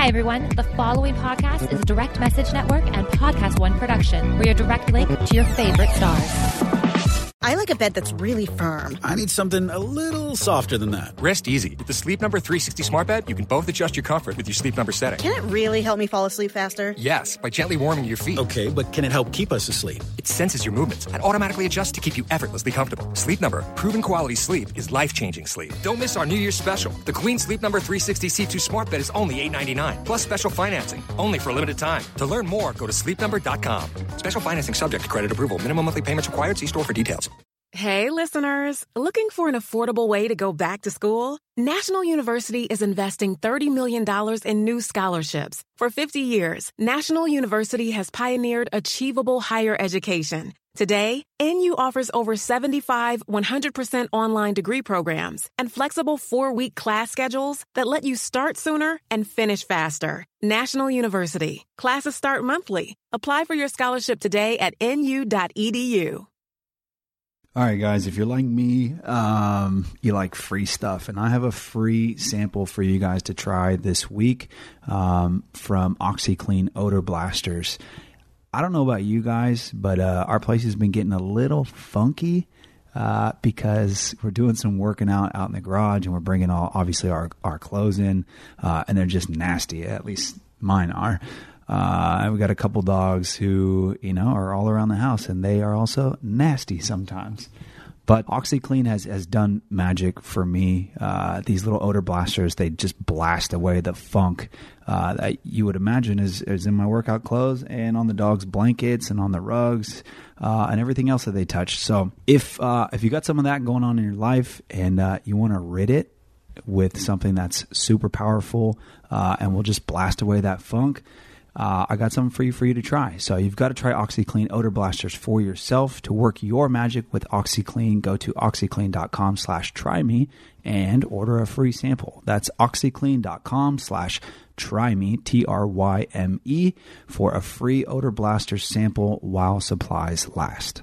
Hi, everyone. The following podcast is a Direct Message Network and Podcast One production. We're your direct link to your favorite stars. I like a bed that's really firm. I need something a little softer than that. Rest easy. With the Sleep Number 360 smart bed, you can both adjust your comfort with your Sleep Number setting. Can it really help me fall asleep faster? Yes, by gently warming your feet. Okay, but can it help keep us asleep? It senses your movements and automatically adjusts to keep you effortlessly comfortable. Sleep Number, proven quality sleep is life-changing sleep. Don't miss our New Year's special. The Queen Sleep Number 360 C2 smart bed is only $8.99 plus special financing, only for a limited time. To learn more, go to sleepnumber.com. Special financing subject to credit approval. Minimum monthly payments required. See store for details. Hey, listeners! Looking for an affordable way to go back to school? National University is investing $30 million in new scholarships. For 50 years, National University has pioneered achievable higher education. Today, NU offers over 75 100% online degree programs and flexible four week class schedules that let you start sooner and finish faster. National University. Classes start monthly. Apply for your scholarship today at nu.edu. All right, guys, if you're like me, um, you like free stuff, and I have a free sample for you guys to try this week um, from OxiClean Odor Blasters. I don't know about you guys, but uh, our place has been getting a little funky uh, because we're doing some working out out in the garage, and we're bringing all obviously our our clothes in, uh, and they're just nasty. At least mine are. Uh, we got a couple dogs who, you know, are all around the house and they are also nasty sometimes. But OxiClean has, has done magic for me. Uh, these little odor blasters, they just blast away the funk uh, that you would imagine is, is in my workout clothes and on the dog's blankets and on the rugs uh, and everything else that they touch. So if, uh, if you got some of that going on in your life and uh, you want to rid it with something that's super powerful uh, and will just blast away that funk, uh, I got something for you for you to try. So you've got to try OxiClean odor blasters for yourself to work your magic with OxiClean. Go to oxiclean.com slash try me and order a free sample. That's oxiclean.com slash try me, T R Y M E, for a free odor blaster sample while supplies last.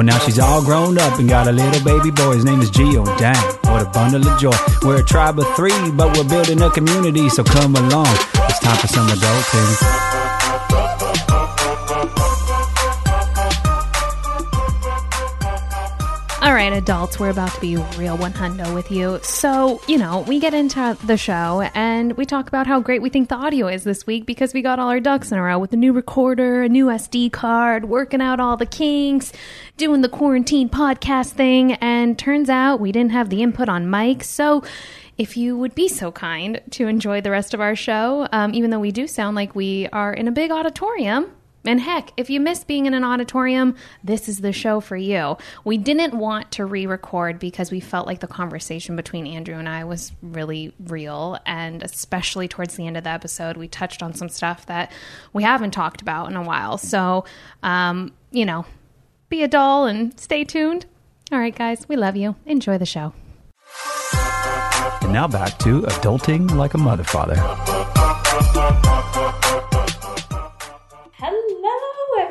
Well, now she's all grown up and got a little baby boy. His name is Gio. Dang, what a bundle of joy. We're a tribe of three, but we're building a community, so come along. It's time for some adulting. All right, adults, we're about to be real one hundo with you. So, you know, we get into the show and we talk about how great we think the audio is this week because we got all our ducks in a row with a new recorder, a new SD card, working out all the kinks, doing the quarantine podcast thing, and turns out we didn't have the input on mic. So, if you would be so kind to enjoy the rest of our show, um, even though we do sound like we are in a big auditorium, and heck, if you miss being in an auditorium, this is the show for you. We didn't want to re record because we felt like the conversation between Andrew and I was really real. And especially towards the end of the episode, we touched on some stuff that we haven't talked about in a while. So, um, you know, be a doll and stay tuned. All right, guys, we love you. Enjoy the show. And now back to Adulting Like a Mother Father. Hello,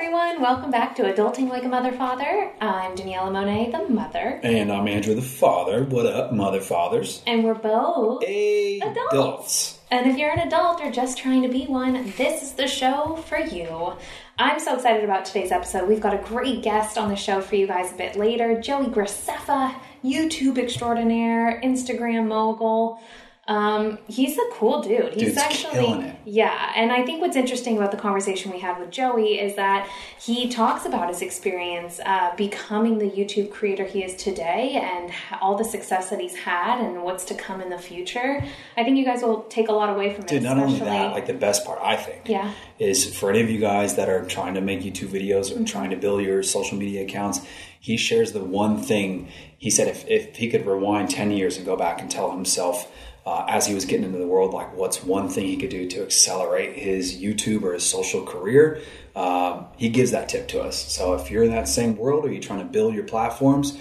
everyone. Welcome back to Adulting Like a Mother Father. I'm Daniela Monet, the mother, And I'm Andrew the father. What up, mother fathers? and we're both Adults. Adults. And if you're an adult or just trying to be one, this is the show for you. I'm so excited about today's episode. We've got a great guest on the show for you guys a bit later Joey Graceffa, YouTube extraordinaire, Instagram mogul. Um, he's a cool dude. He's Dude's actually yeah, and I think what's interesting about the conversation we had with Joey is that he talks about his experience uh, becoming the YouTube creator he is today and all the success that he's had and what's to come in the future. I think you guys will take a lot away from it. Dude, not only that, like the best part, I think, Yeah. is for any of you guys that are trying to make YouTube videos or trying to build your social media accounts, he shares the one thing he said if, if he could rewind 10 years and go back and tell himself uh, as he was getting into the world, like what's one thing he could do to accelerate his YouTube or his social career. Um, he gives that tip to us. So if you're in that same world or you're trying to build your platforms,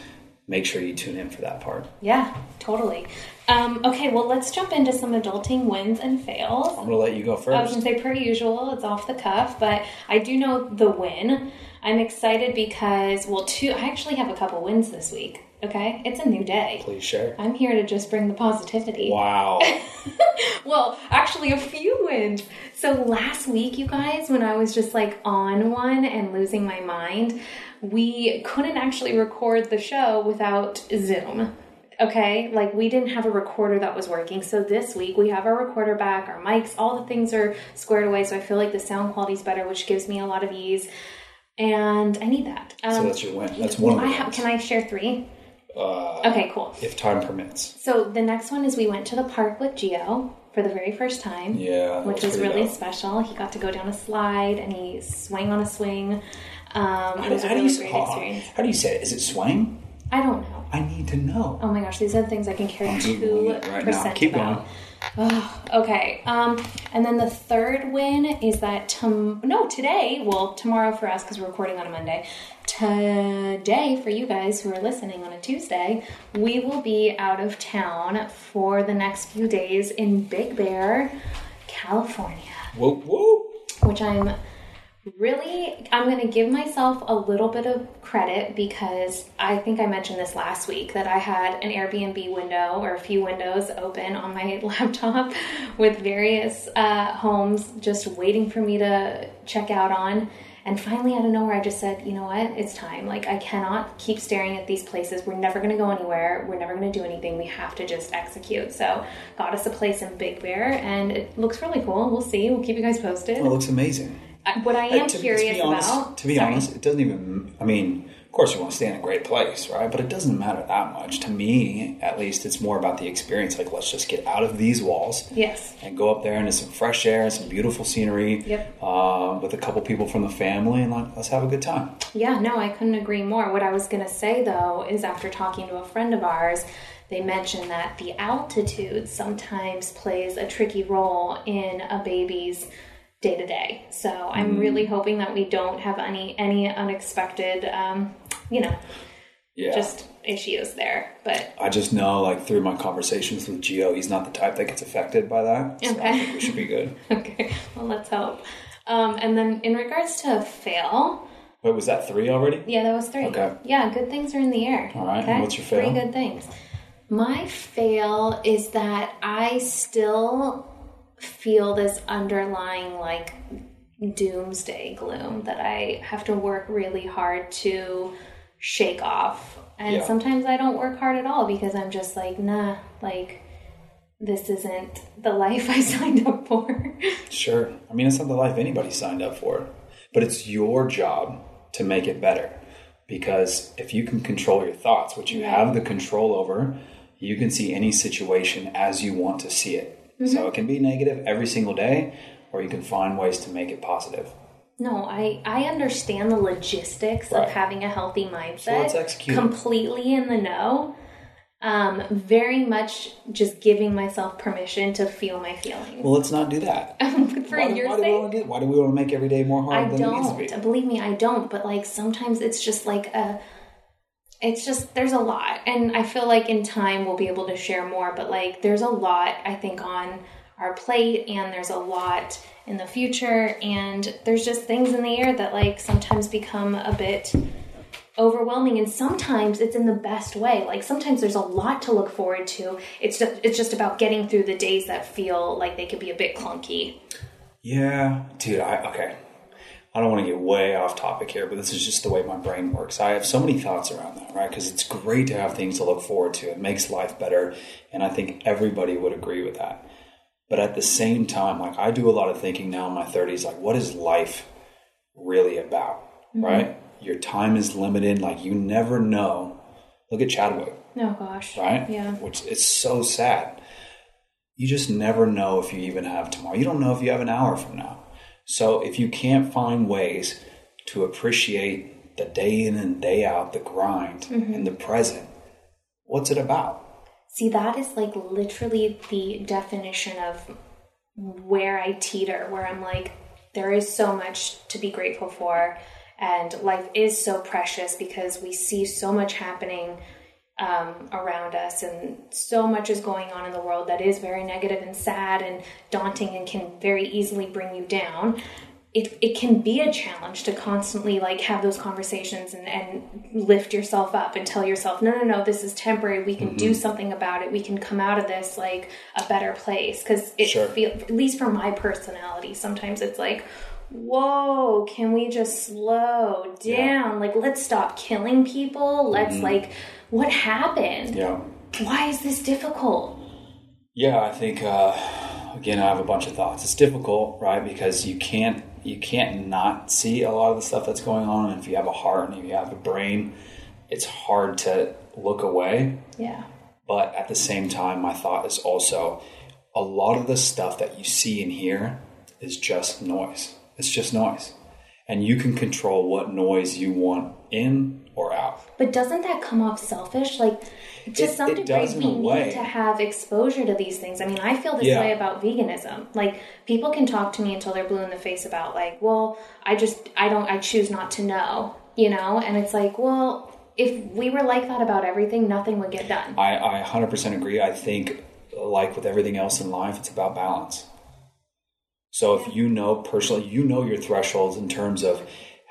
make sure you tune in for that part. Yeah, totally. Um, okay, well, let's jump into some adulting wins and fails. I'm going to let you go first. I was going to say, per usual, it's off the cuff, but I do know the win. I'm excited because, well, two, I actually have a couple wins this week. Okay, it's a new day. Please share. I'm here to just bring the positivity. Wow. Well, actually, a few wins. So last week, you guys, when I was just like on one and losing my mind, we couldn't actually record the show without Zoom. Okay, like we didn't have a recorder that was working. So this week we have our recorder back, our mics, all the things are squared away. So I feel like the sound quality is better, which gives me a lot of ease. And I need that. Um, so that's your win. That's one I have, can I share three? Uh, okay, cool. if time permits. So the next one is we went to the park with Gio for the very first time. Yeah, Which was was really dope. special. He got to go down a slide and he swang on a swing. Um, it was a how, do you, great experience. how do you say it? Is it swang? I don't know. I need to know. Oh my gosh, these are the things I can carry two right percent Keep about. Oh, okay. Um, and then the third win is that tom- no today, well tomorrow for us because we're recording on a Monday. Today for you guys who are listening on a Tuesday, we will be out of town for the next few days in Big Bear, California Whoop whoop. which I'm really I'm going to give myself a little bit of credit because I think I mentioned this last week that I had an Airbnb window or a few windows open on my laptop with various uh, homes just waiting for me to check out on. And finally, out of nowhere, I just said, you know what? It's time. Like, I cannot keep staring at these places. We're never going to go anywhere. We're never going to do anything. We have to just execute. So, got us a place in Big Bear, and it looks really cool. We'll see. We'll keep you guys posted. It looks amazing. What I am Uh, to, curious to be honest, about. To be Sorry. honest, it doesn't even. I mean, of course, you want to stay in a great place, right? But it doesn't matter that much. To me, at least, it's more about the experience. Like, let's just get out of these walls Yes. and go up there into some fresh air and some beautiful scenery. Yep. Uh, with a couple people from the family, and like, let's have a good time. Yeah, no, I couldn't agree more. What I was going to say though is after talking to a friend of ours, they mentioned that the altitude sometimes plays a tricky role in a baby's day to day. So I'm really hoping that we don't have any any unexpected, um, you know, Yeah. just issues there. But I just know, like through my conversations with Gio, he's not the type that gets affected by that. So I Okay. think we should be good. okay, well, let's hope. Um, and then in regards to fail, Wait, was that three already? Yeah, that was three. Okay. Yeah, good things are in the air. All right, and what's your fail? Three good things. My fail is that I still feel this underlying like doomsday gloom that I have to work really hard to shake off. And Yeah. sometimes I don't work hard at all because I'm just like, nah, like this isn't the life I signed up for. Sure. I mean, it's not the life anybody signed up for, but it's your job to make it better. Because if you can control your thoughts, which you have the control over, you can see any situation as you want to see it. So it can be negative every single day, or you can find ways to make it positive. No, I I understand the logistics Right. of having a healthy mindset. So let's execute. Completely in the know. Um, very much just giving myself permission to feel my feelings. Well, let's not do that. For why, your why do we want sake, to do? Why do we want to make every day more hard I than it needs to don't. be? Believe me, I don't. But like sometimes it's just like a. It's just there's a lot, and I feel like in time we'll be able to share more. But like there's a lot I think on our plate, and there's a lot in the future, and there's just things in the air that like sometimes become a bit overwhelming and sometimes it's in the best way like sometimes there's a lot to look forward to it's just it's just about getting through the days that feel like they could be a bit clunky Yeah, dude. I okay. I don't want to get way off topic here, but this is just the way my brain works. I have so many thoughts around that, right? Because it's great to have things to look forward to. It makes life better, and I think everybody would agree with that. But at the same time, like I do a lot of thinking now in my 30s, like what is life really about, mm-hmm. right? Your time is limited. Like you never know. Look at Chadwick oh gosh right? yeah Which it's so sad. You just never know if you even have tomorrow. You don't know if you have an hour from now. So if you can't find ways to appreciate the day in and day out, the grind mm-hmm. and the present, what's it about? See, that is like literally the definition of where I teeter, where I'm like, there is so much to be grateful for, and life is so precious because we see so much happening um, around us, and so much is going on in the world that is very negative and sad and daunting and can very easily bring you down. It, it can be a challenge to constantly like have those conversations and, and lift yourself up and tell yourself no no no this is temporary. We can do something about it. We can come out of this like a better place. Because it Sure. feel at least for my personality sometimes it's like whoa can we just slow down? Like let's stop killing people. Let's like what happened Yeah. why is this difficult Yeah, I think uh, again, I have a bunch of thoughts. It's difficult, right? Because you can't you can't not see a lot of the stuff that's going on. And if you have a heart and if you have a brain, it's hard to look away. yeah But at the same time, my thought is also a lot of the stuff that you see and hear is just noise. It's just noise, and you can control what noise you want in or out. But doesn't that come off selfish? Like, to It- some it degree, we need to have exposure to these things. I mean, I feel this Yeah. way about veganism. Like, people can talk to me until they're blue in the face about, like, well, I just, I don't, I choose not to know, you know? And it's like, well, if we were like that about everything, nothing would get done. I, I 100% agree. I think, like with everything else in life, it's about balance. So if you know personally, you know your thresholds in terms of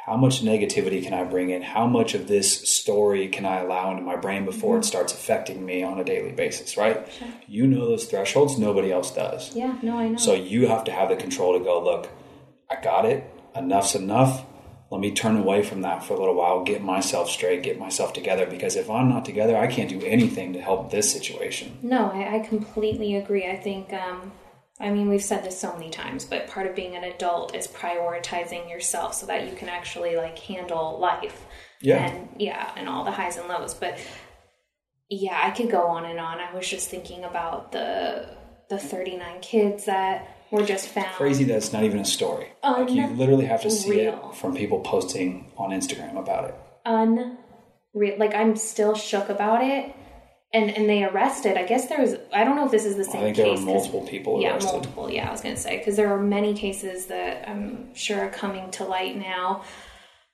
how much negativity can I bring in? How much of this story can I allow into my brain before it starts affecting me on a daily basis, right? Sure. You know those thresholds, nobody else does. Yeah, no, I know. So you have to have the control to go, look, I got it. Enough's enough. Let me turn away from that for a little while, get myself straight, get myself together. Because if I'm not together, I can't do anything to help this situation. No, I, I completely agree. I think, um, I mean, we've said this so many times, but part of being an adult is prioritizing yourself so that you can actually like handle life. Yeah. And yeah, and all the highs and lows. But yeah, I could go on and on. I was just thinking about the the 39 kids that were just found. Crazy that it's not even a story. Oh, like you literally have to see Unreal. it from people posting on Instagram about it. Unreal. Like I'm still shook about it. And and they arrested. I guess there was. I don't know if this is the same I think there case. were multiple people yeah, arrested. multiple. Yeah, I was gonna say because there are many cases that I'm sure are coming to light now.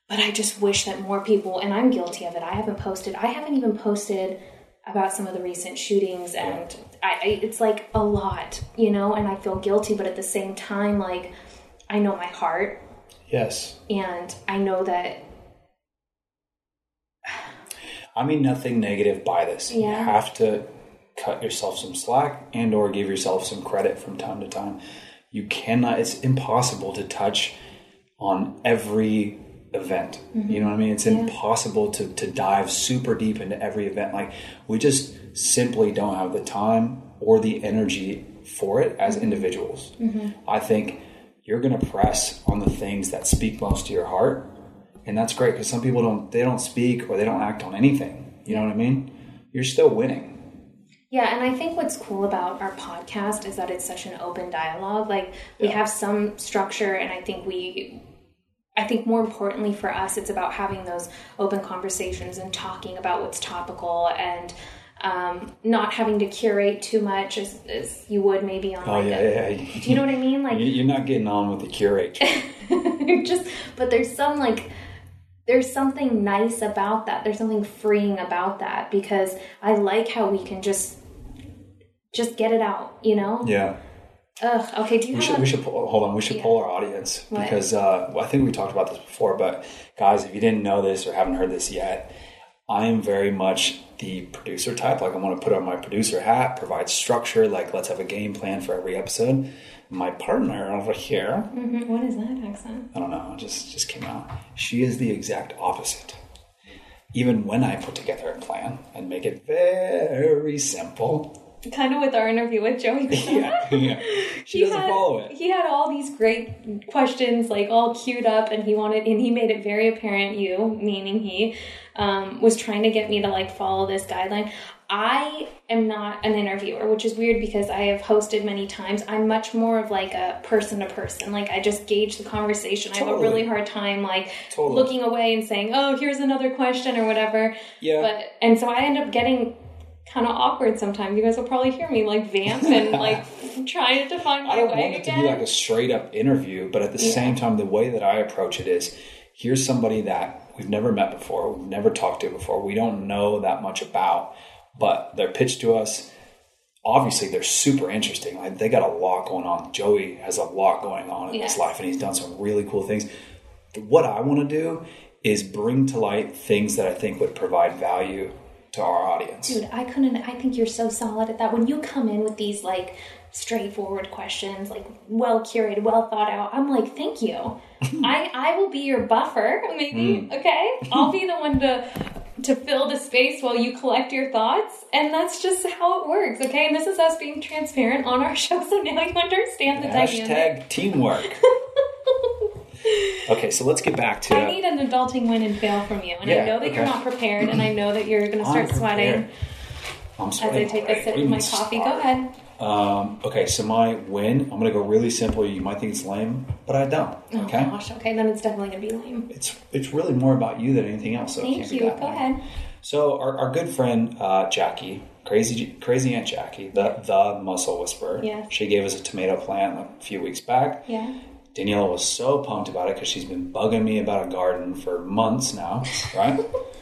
But I just wish that more people, and I'm guilty of it. I haven't posted. I haven't even posted about some of the recent shootings, and I, I it's like a lot, you know. And I feel guilty, but at the same time, like I know my heart, Yes. and I know that I mean nothing negative by this. You have to cut yourself some slack and or give yourself some credit from time to time. You cannot it's impossible to touch on every event. Mm-hmm. You know what I mean? It's impossible to to dive super deep into every event. Like we just simply don't have the time or the energy for it as mm-hmm. individuals. Mm-hmm. I think you're going to press on the things that speak most to your heart and that's great because some people don't they don't speak or they don't act on anything. You know what i mean? You're still winning. Yeah, and I think what's cool about our podcast is that it's such an open dialogue. Like we have some structure and I think we I think more importantly for us it's about having those open conversations and talking about what's topical and um, not having to curate too much as, as you would maybe on oh like yeah a, yeah. do you know what I mean? Like You- you're not getting on with the curate. Just but there's some like there's something nice about that. There's something freeing about that because i like how we can just just get it out you know? Yeah. Ugh, okay do you we have should a- we should pull, hold on we should pull our audience What? because uh, i think we talked about this before but guys if you didn't know this or haven't heard this yet i am very much the producer type. Like i want to put on my producer hat provide structure like let's have a game plan for every episode my partner over here Mhm, what is that accent I don't know, it just just came out. She is the exact opposite. Even when I put together a plan and make it very simple, kind of with our interview with joey yeah, yeah, she He doesn't had- follow it. He had all these great questions, like all queued up, and he wanted, and he made it very apparent. You, meaning he, um, was trying to get me to like follow this guideline. I am not an interviewer, which is weird because I have hosted many times. I'm much more of like a person to person. Like I just gauge the conversation. I have a really hard time like Totally. looking away and saying, "Oh, here's another question" or whatever. Yeah. But and so I end up getting kind of awkward sometimes. You guys will probably hear me like vamp and like trying to find my way. I don't way want it to be like a straight up interview, but at the same time, the way that I approach it is here's somebody that we've never met before, we've never talked to before, we don't know that much about, but they're pitched to us. Obviously, they're super interesting. Like they got a lot going on. Joey has a lot going on in Yes. his life, and he's done some really cool things. What I want to do is bring to light things that I think would provide value to our audience. Dude, I couldn't. I think you're so solid at that. When you come in with these like straightforward questions, like well curated, well thought out, I'm like, thank you. I I will be your buffer, maybe. Mm. Okay, I'll be the one to to fill the space while you collect your thoughts, and that's just how it works. Okay, and this is us being transparent on our show, so now you understand the dynamic. Hashtag teamwork. okay, so let's get back to. I need an adulting win and fail from you, and I know that you're not prepared, and I know that you're going to start sweating. I'm as I take a sip of my coffee. start? Go ahead. Um, okay, so my win, I'm going to go really simple. You might think it's lame, but I don't. Okay, Oh gosh, okay, then it's definitely gonna be lame. it's it's really more about you than anything else. So Thank you. Go lame. ahead. So our, our good friend uh, Jackie, crazy crazy Aunt Jackie, the the muscle whisperer. Yeah. She gave us a tomato plant a few weeks back. Yeah. Daniela was so pumped about it because she's been bugging me about a garden for months now, right?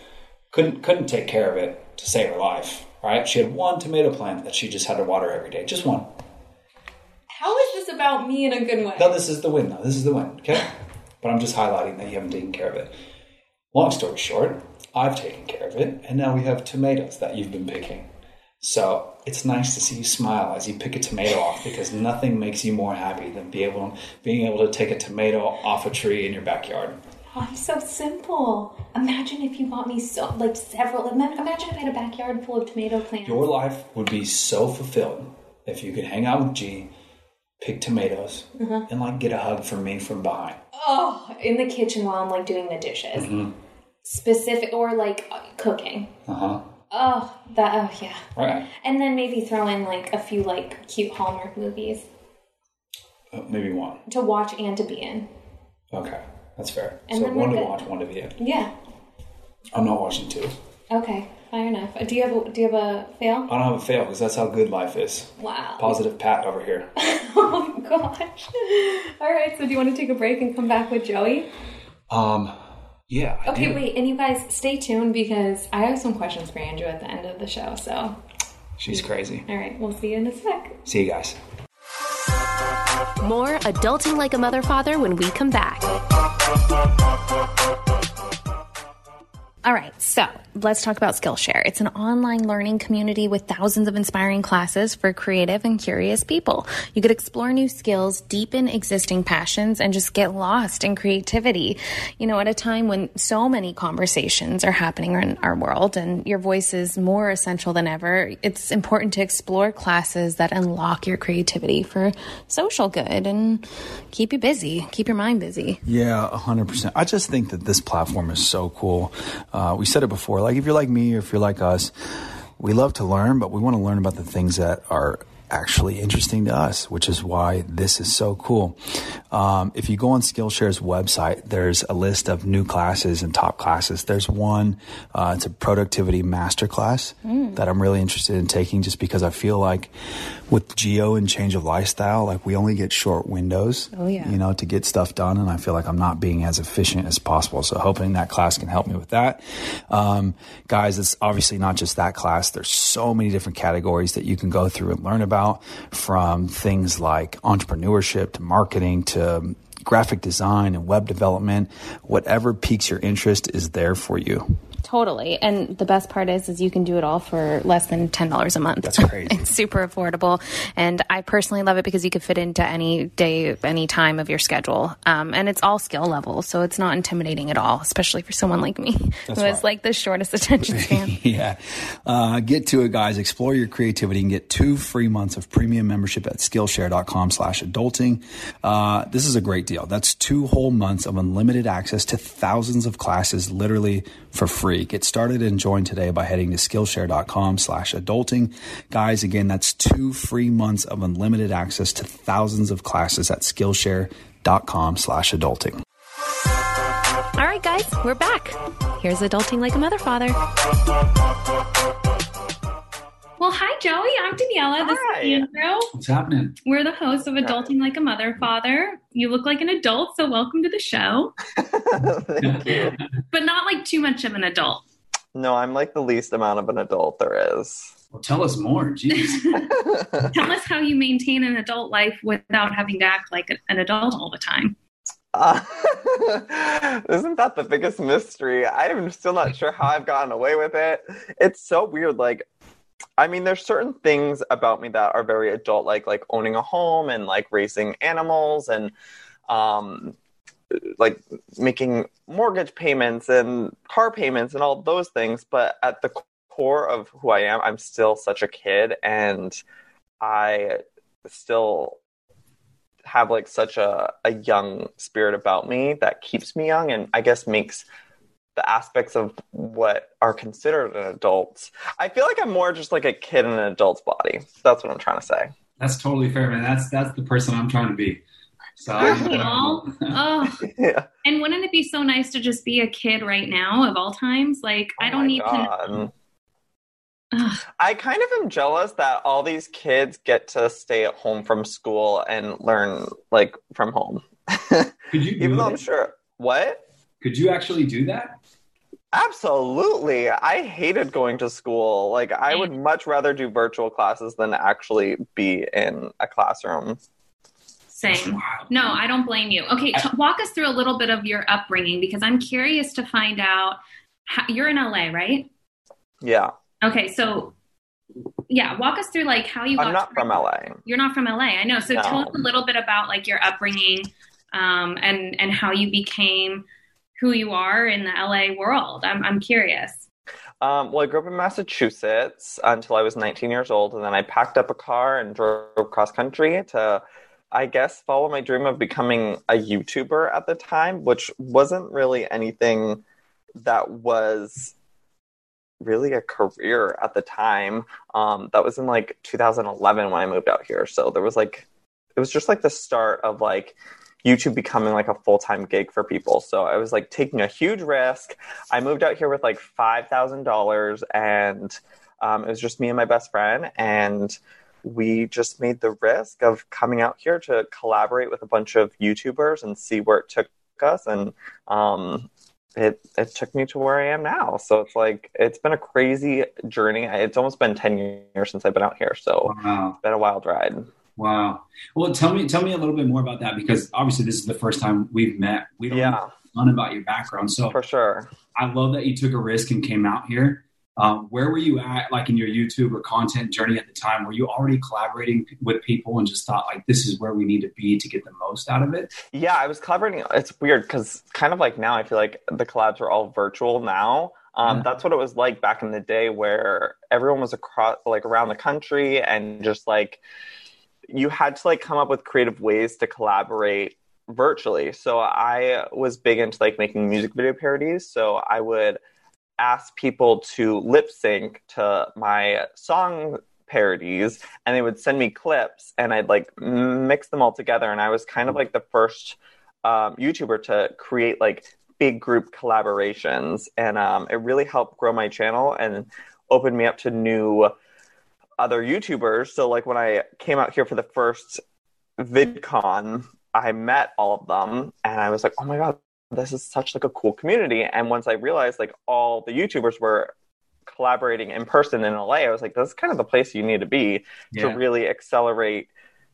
couldn't couldn't take care of it to save her life, right? She had one tomato plant that she just had to water every day, just one. How is this about me in a good way? No, this is the win. though. this is the win. Okay, but I'm just highlighting that you haven't taken care of it. Long story short, I've taken care of it, and now we have tomatoes that you've been picking. So it's nice to see you smile as you pick a tomato off because nothing makes you more happy than be able being able to take a tomato off a tree in your backyard. Oh, I'm so simple. Imagine if you bought me so like several. ima- Imagine if I had a backyard full of tomato plants. Your life would be so fulfilled if you could hang out with G, pick tomatoes, and like get a hug from me from behind. oh, in the kitchen while I'm like doing the dishes. Mm-hmm. Specific or like cooking. Uh huh. Oh, that. Oh, yeah. Right. And then maybe throw in like a few like cute Hallmark movies Uh, maybe one. to watch and to be in. Okay, that's fair. And so one to watch, one to be in. Yeah. I'm not watching two. Okay. Fair enough. Do you have a, Do you have a fail? I don't have a fail because that's how good life is. Wow. Positive Pat over here. Oh my gosh. All right, so do you want to take a break and come back with Joey? Um, yeah. I Okay, do. wait, and you guys stay tuned because I have some questions for Andrew at the end of the show. So, She's crazy. All right. we'll see you in a sec. See you guys. More Adulting Like a Mother Father when we come back. All right, so let's talk about Skillshare. It's an online learning community with thousands of inspiring classes for creative and curious people. You could explore new skills, deepen existing passions, and just get lost in creativity. You know, at a time when so many conversations are happening in our world and your voice is more essential than ever, it's important to explore classes that unlock your creativity for social good and keep you busy, keep your mind busy. Yeah, 100%. I just think that this platform is so cool. Uh, we said it before, like if you're like me or if you're like us, we love to learn, but we want to learn about the things that are actually interesting to us, which is why this is so cool. Um, if you go on Skillshare's website, there's a list of new classes and top classes. There's one, uh, it's a productivity masterclass that I'm really interested in taking just because I feel like with Gio and change of lifestyle, like we only get short windows, Oh, yeah. you know, to get stuff done. And I feel like I'm not being as efficient as possible. So hoping that class can help me with that. Um, guys, it's obviously not just that class. There's so many different categories that you can go through and learn about from things like entrepreneurship to marketing to graphic design and web development. Whatever piques your interest is there for you. Totally. And the best part is is you can do it all for less than $10 a month. That's crazy. it's super affordable. And I personally love it because you can fit into any day, any time of your schedule. Um, and it's all skill level. So it's not intimidating at all, especially for someone like me who has right. like the shortest attention span. yeah. Uh, get to it, guys. Explore your creativity and get two free months of premium membership at Skillshare.com slash adulting. Uh, this is a great deal. That's two whole months of unlimited access to thousands of classes literally for free. Get started and join today by heading to Skillshare.com slash adulting. Guys, again, that's two free months of unlimited access to thousands of classes at Skillshare.com slash adulting. All right, guys, we're back. Here's Adulting Like a Mother Father. Well, hi, Joey. I'm Daniela. This Hi. is Andrew. What's happening? We're the hosts of Adulting Like a Mother Father. You look like an adult, so welcome to the show, Thank you. but not like too much of an adult. No, I'm like the least amount of an adult there is. Well, tell us more. Jeez. Tell us how you maintain an adult life without having to act like an adult all the time. Uh, isn't that the biggest mystery? I'm still not sure how I've gotten away with it. It's so weird. Like, I mean, there's certain things about me that are very adult, like like owning a home and like raising animals and um, like making mortgage payments and car payments and all those things. But at the core of who I am, I'm still such a kid, and I still have like such a, a young spirit about me that keeps me young and I guess makes the aspects of what are considered an adult. I feel like I'm more just like a kid in an adult's body. That's what I'm trying to say. That's totally fair, man. That's that's the person I'm trying to be. So Aren't we all? Oh, Yeah. and wouldn't it be so nice to just be a kid right now of all times? Like, I Oh don't my need to. God. Ugh. I kind of am jealous that all these kids get to stay at home from school and learn like from home. could you Even though I'm sure what? Could you actually do that? Absolutely. I hated going to school. Like I would much rather do virtual classes than actually be in a classroom. Same. No, I don't blame you. Okay, t- walk us through a little bit of your upbringing because I'm curious to find out. How, you're in LA, right? Yeah. Okay, so yeah, walk us through like how you. I'm not to- from LA. You're not from LA, I know. So No. tell us a little bit about like your upbringing, um, and and how you became who you are in the LA world. I'm I'm curious. Um, well, I grew up in Massachusetts until I was 19 years old, and then I packed up a car and drove cross country to, I guess, follow my dream of becoming a YouTuber at the time, which wasn't really anything that was really a career at the time. Um, that was in like 2011 when I moved out here. So there was like, it was just like the start of like YouTube becoming like a full time gig for people. So I was like taking a huge risk. I moved out here with like five thousand dollars, and um, it was just me and my best friend, and we just made the risk of coming out here to collaborate with a bunch of YouTubers and see where it took us, and um, it it took me to where I am now. So it's like it's been a crazy journey. It's almost been ten years since I've been out here, so Wow. it's been a wild ride. Wow. Well, tell me tell me a little bit more about that because obviously this is the first time we've met. We don't know a ton about your background. So for sure. I love that you took a risk and came out here. Um, where were you at, like in your YouTube or content journey at the time? Were you already collaborating with people and just thought like this is where we need to be to get the most out of it? Yeah, I was collaborating. It's weird because kind of like now, I feel like the collabs are all virtual now. Um, Yeah. That's what it was like back in the day, where everyone was across, like around the country, and just like you had to like come up with creative ways to collaborate virtually. So I was big into like making music video parodies. So I would ask people to lip sync to my song parodies and they would send me clips and I'd like mix them all together. And I was kind of like the first um, YouTuber to create like big group collaborations. And um, it really helped grow my channel and opened me up to new other YouTubers. So like when I came out here for the first VidCon, I met all of them and I was like, oh my God, this is such like a cool community. And once I realized like all the YouTubers were collaborating in person in LA, I was like, this is kind of the place you need to be to really accelerate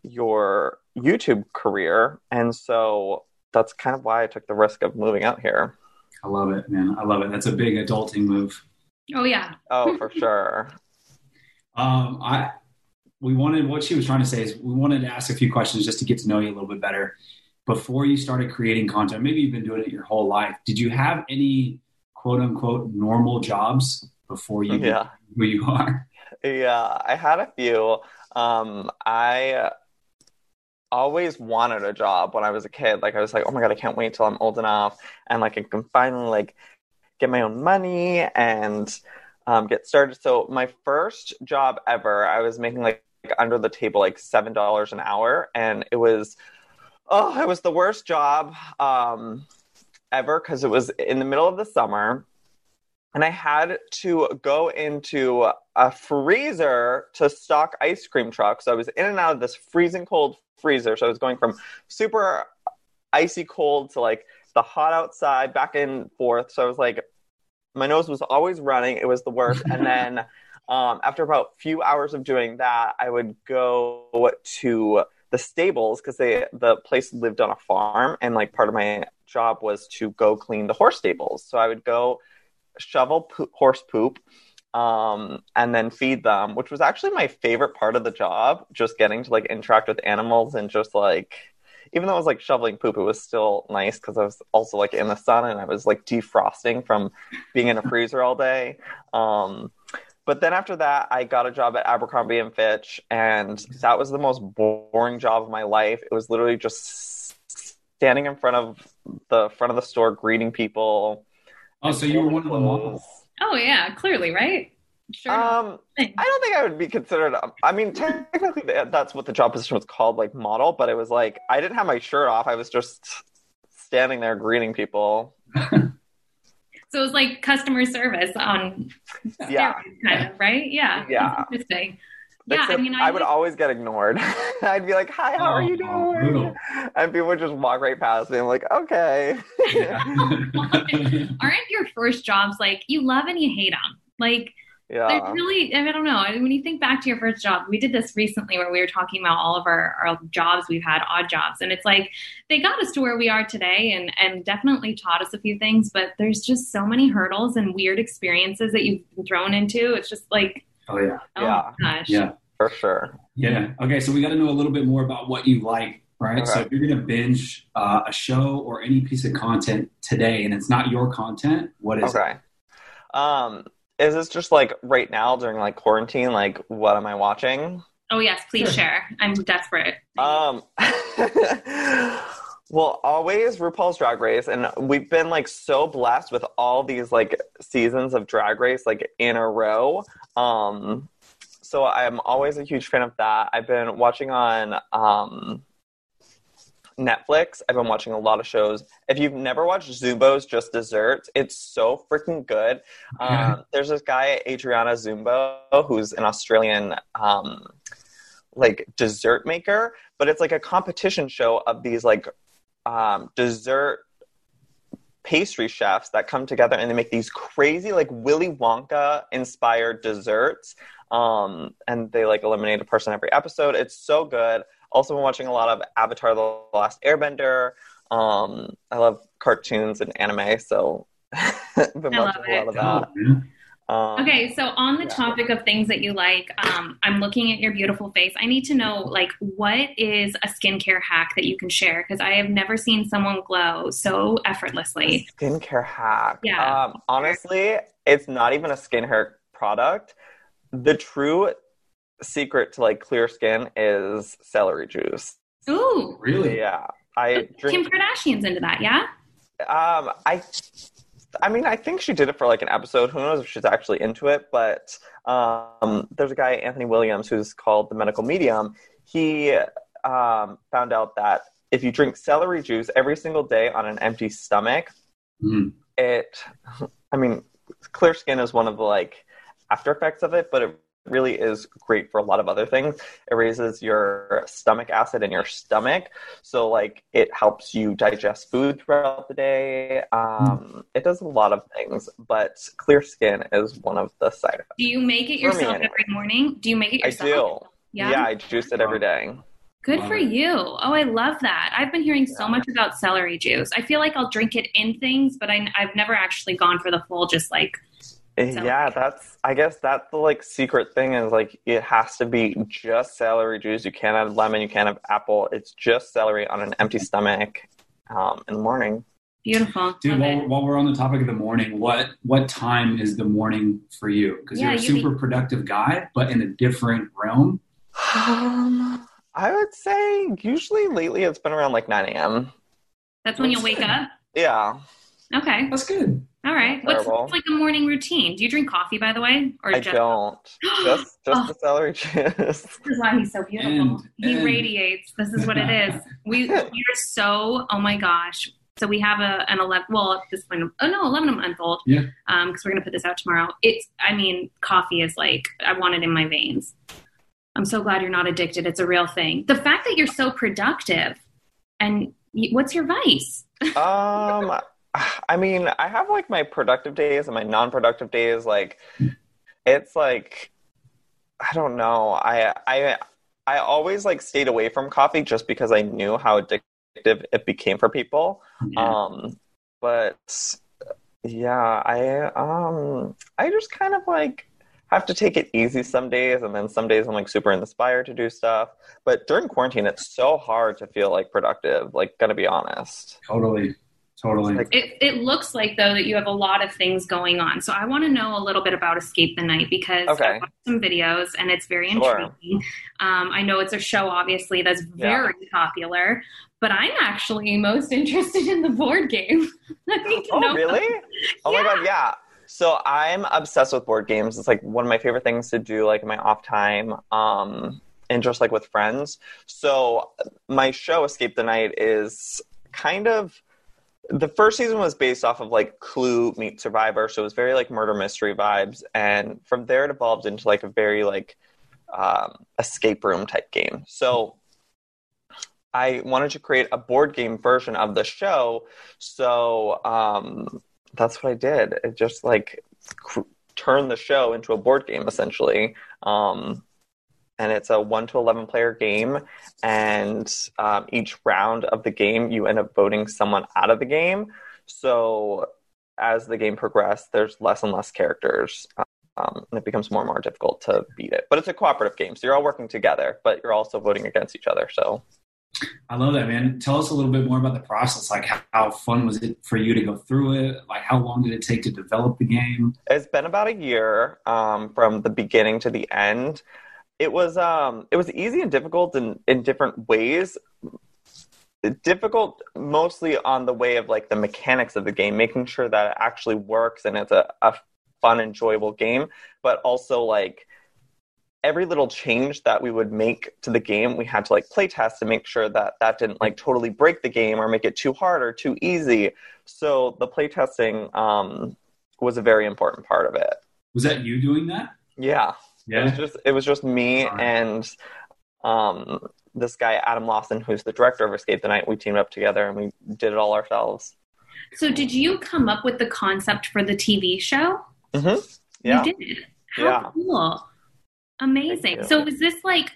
your YouTube career. And so that's kind of why I took the risk of moving out here. I love it, man. I love it. That's a big adulting move. Oh yeah, Oh, for sure. Um, I we wanted what she was trying to say is we wanted to ask a few questions just to get to know you a little bit better. Before you started creating content, maybe you've been doing it your whole life. Did you have any quote unquote normal jobs before you Yeah. who you are? Yeah, I had a few. Um, I always wanted a job when I was a kid. Like I was like, oh my God, I can't wait till I'm old enough and like I can finally like get my own money and um, get started. So my first job ever, I was making like under the table like seven dollars an hour, and it was oh, it was the worst job um, ever because it was in the middle of the summer. and I had to go into a freezer to stock ice cream trucks. So I was in and out of this freezing cold freezer. So I was going from super icy cold to like the hot outside, back and forth. So I was like, my nose was always running. It was the worst. and then um, after about a few hours of doing that, I would go to the stables because they the place lived on a farm, and like part of my job was to go clean the horse stables. So I would go shovel po- horse poop um, and then feed them, which was actually my favorite part of the job. Just getting to like interact with animals and just like, even though I was like shoveling poop, it was still nice because I was also like in the sun and I was like defrosting from being in a freezer all day. Um, but then after that, I got a job at Abercrombie and Fitch, and that was the most boring job of my life. It was literally just standing in front of the front of the store, greeting people. Oh, so you were one of the models. Oh yeah, clearly, right? Sure. Um, I don't think I would be considered. I mean, technically, that's what the job position was called, like model. But it was like I didn't have my shirt off. I was just standing there greeting people. So it was like customer service on yeah, kind of right. Yeah, yeah, That's interesting. Yeah, I mean, I, I would always get ignored. I'd be like, "Hi, how are you Oh, doing?" brutal. and people would just walk right past me. I'm like, "Okay." aren't your first jobs like you love and you hate them? Like yeah. there's really, I don't know. When you think back to your first job, we did this recently where we were talking about all of our, our jobs we've had, odd jobs, and it's like they got us to where we are today, and and definitely taught us a few things. But there's just so many hurdles and weird experiences that you've been thrown into. It's just like, Oh yeah. oh Yeah. gosh, Yeah. For sure. Yeah. Okay. So we got to know a little bit more about what you like, right? So if you're going to binge uh, a show or any piece of content today, and it's not your content, what is it? Okay. Um, is this just like right now during like quarantine? Like, what am I watching? Oh yes, please share. I'm desperate. Um, well, always RuPaul's Drag Race, and we've been like so blessed with all these like seasons of Drag Race like in a row. Um, so I'm always a huge fan of that. I've been watching on um, Netflix. I've been watching a lot of shows. If you've never watched Zumbo's Just Desserts, it's so freaking good. Um, there's this guy Adriano Zumbo who's an Australian um, like dessert maker, but it's like a competition show of these like um, dessert pastry chefs that come together and they make these crazy like Willy Wonka inspired desserts. Um, and they like eliminate a person every episode. It's so good. Also been watching a lot of Avatar: The Last Airbender. Um, I love cartoons and anime, so I've been I love watching a lot of that. man. Um, Okay, so on the yeah. topic of things that you like, um, I'm looking at your beautiful face. I need to know, like, what is a skincare hack that you can share? Because I have never seen someone glow so effortlessly. skincare hack. Yeah. Um, honestly, it's not even a skincare product. The true secret to like clear skin is celery juice. Ooh, Really? Yeah. I Kim Kardashian's into that, yeah? um I I mean I think she did it for like an episode. Who knows if she's actually into it, but um there's a guy Anthony Williams who's called the medical medium. He um found out that if you drink celery juice every single day on an empty stomach, Mm. it i mean clear skin is one of the like after effects of it but it really is great for a lot of other things it raises your stomach acid in your stomach so like it helps you digest food throughout the day um, it does a lot of things but clear skin is one of the side effects Do you make it yourself anyway. every morning? Do you make it yourself? i do Yeah? i juice it every day Good for you. Oh, I love that. I've been hearing so much about celery juice. I feel like I'll drink it in things, but I, I've never actually gone for the full, just like, yeah that's i guess that's the like secret thing is like it has to be just celery juice you can't have lemon you can't have apple it's just celery on an empty stomach um, in the morning beautiful. Dude, while, while we're on the topic of the morning, what what time is the morning for you? Because Yeah, you're a you super productive guy, but in a different realm. um, i would say usually lately it's been around like 9 a.m That's when you'll wake up? yeah Okay. That's good. All right. What's, what's like a morning routine? Do you drink coffee, by the way? Or i just don't just just Oh. the celery juice This is why he's so beautiful. And- he and- radiates. This is what it is. We we are so oh my gosh. So we have a an eleven. Well, at this point, oh no, eleven month old. Yeah. Um, because we're gonna put this out tomorrow. It's. I mean, coffee is like I want it in my veins. I'm so glad you're not addicted. It's a real thing. The fact that you're so productive, and y- what's your vice? um i mean i have like my productive days and my non-productive days like it's like i don't know. I i i always like stayed away from coffee just because i knew how addictive it became for people. Um but yeah i um i just kind of like have to take it easy some days and then some days i'm like super inspired to do stuff. But during quarantine it's so hard to feel like productive like gonna be honest. Totally. Totally. It, it looks like though that you have a lot of things going on. So I want to know a little bit about Escape the Night because Okay. I watched some videos and it's very Sure. Um, I know it's a show, obviously, that's very popular, but I'm actually most interested in the board game. I need to Oh, know- really? Oh my god, yeah. So I'm obsessed with board games. It's like one of my favorite things to do, like in my off time, um, and just like with friends. So my show, Escape the Night, is kind of the first season was based off of like Clue meet Survivor, so it was very like murder mystery vibes, and from there it evolved into like a very like um, escape room type game. So I wanted to create a board game version of the show, so um, that's what I did. It just like cr- turned the show into a board game essentially. Um, and it's a one to eleven player game, and um, each round of the game you end up voting someone out of the game. So as the game progresses, there's less and less characters. Um, and it becomes more and more difficult to beat it. But it's a cooperative game, so you're all working together, but you're also voting against each other. So I love that, man. Tell us a little bit more about the process. Like, how, how fun was it for you to go through it? Like, how long did it take to develop the game? It's been about a year um, from the beginning to the end. It was um, it was easy and difficult in, in different ways. Difficult mostly on the way of like the mechanics of the game, making sure that it actually works and it's a, a fun, enjoyable game. But also like every little change that we would make to the game, we had to like play test to make sure that that didn't like totally break the game or make it too hard or too easy. So the play testing um, was a very important part of it. Was that you doing that? Yeah. Yeah. It was just it was just me and um this guy Adam Lawson, who's the director of Escape the Night. We teamed up together and we did it all ourselves. So did you come up with the concept for the TV show? hmm Yeah. You did. How Yeah. cool. Amazing. So was this like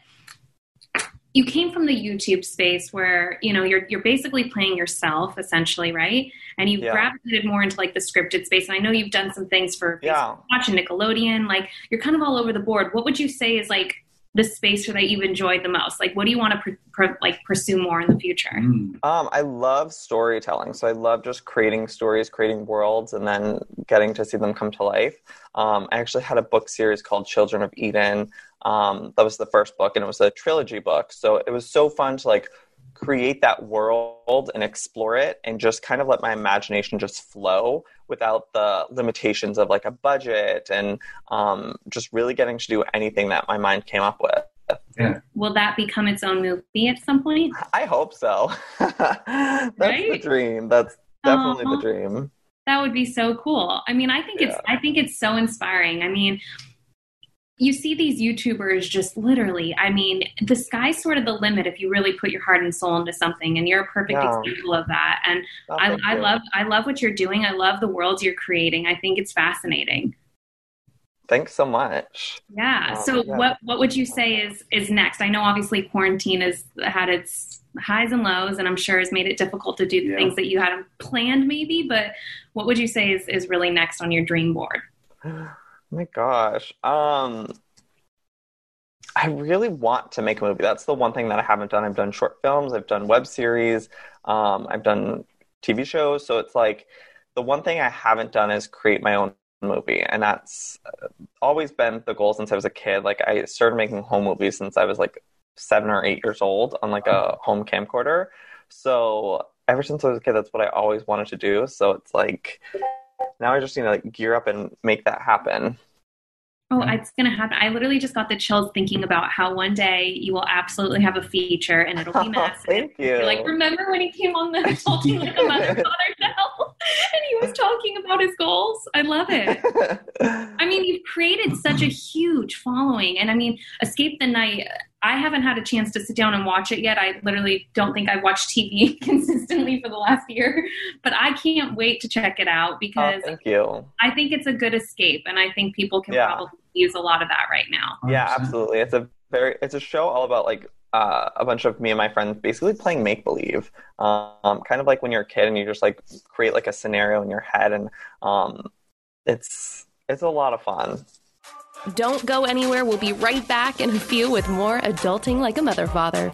you came from the YouTube space where, you know, you're you're basically playing yourself essentially, right? And you Yeah. gravitated more into like the scripted space. And I know you've done some things for Yeah. Facebook Watch and Nickelodeon. Like you're kind of all over the board. What would you say is like the space that you've enjoyed the most? Like what do you want to pr- pr- like pursue more in the future? Mm. Um, I love storytelling. So I love just creating stories, creating worlds, and then getting to see them come to life. Um, I actually had a book series called Children of Eden. Um, that was the first book, and it was a trilogy book. So it was so fun to like create that world and explore it and just kind of let my imagination just flow without the limitations of like a budget and um, just really getting to do anything that my mind came up with. Will that become its own movie at some point? I hope so. That's the dream. That's definitely Aw. the dream. That would be so cool. I mean, I think it's I think it's so inspiring. I mean, you see these YouTubers just literally, I mean, the sky's sort of the limit if you really put your heart and soul into something and you're a perfect Yeah. example of that. And Oh, I, I love I love what you're doing. I love the world you're creating. I think it's fascinating. Thanks so much. Yeah. Oh, so yeah. what what would you say is is next? I know obviously quarantine has had its highs and lows and I'm sure has made it difficult to do the Yeah. things that you had planned maybe, but what would you say is, is really next on your dream board? My gosh. Um I really want to make a movie. That's the one thing that I haven't done. I've done short films, I've done web series, um, I've done TV shows. So it's like the one thing I haven't done is create my own movie. And that's always been the goal since I was a kid. Like I started making home movies since I was like seven or eight years old on like a home camcorder. So ever since I was a kid, that's what I always wanted to do. So it's like now I just need to like gear up and make that happen. Oh, it's going to happen. I literally just got the chills thinking about how one day you will absolutely have a feature and it'll be massive. Thank you. You're like, remember when he came on the Adulting Like a Mother Father show and he was talking about his goals? I love it. I mean, you've created such a huge following. And I mean, Escape the Night, I haven't had a chance to sit down and watch it yet. I literally don't think I've watched TV consistently for the last year, but I can't wait to check it out because oh, thank you. I think it's a good escape and I think people can Yeah. probably use a lot of that right now. Yeah, absolutely. It's a very it's a show all about like uh, a bunch of me and my friends basically playing make believe. Um, kind of like when you're a kid and you just like create like a scenario in your head, and um, it's it's a lot of fun. Don't go anywhere. We'll be right back in a few with more Adulting Like a Mother Father.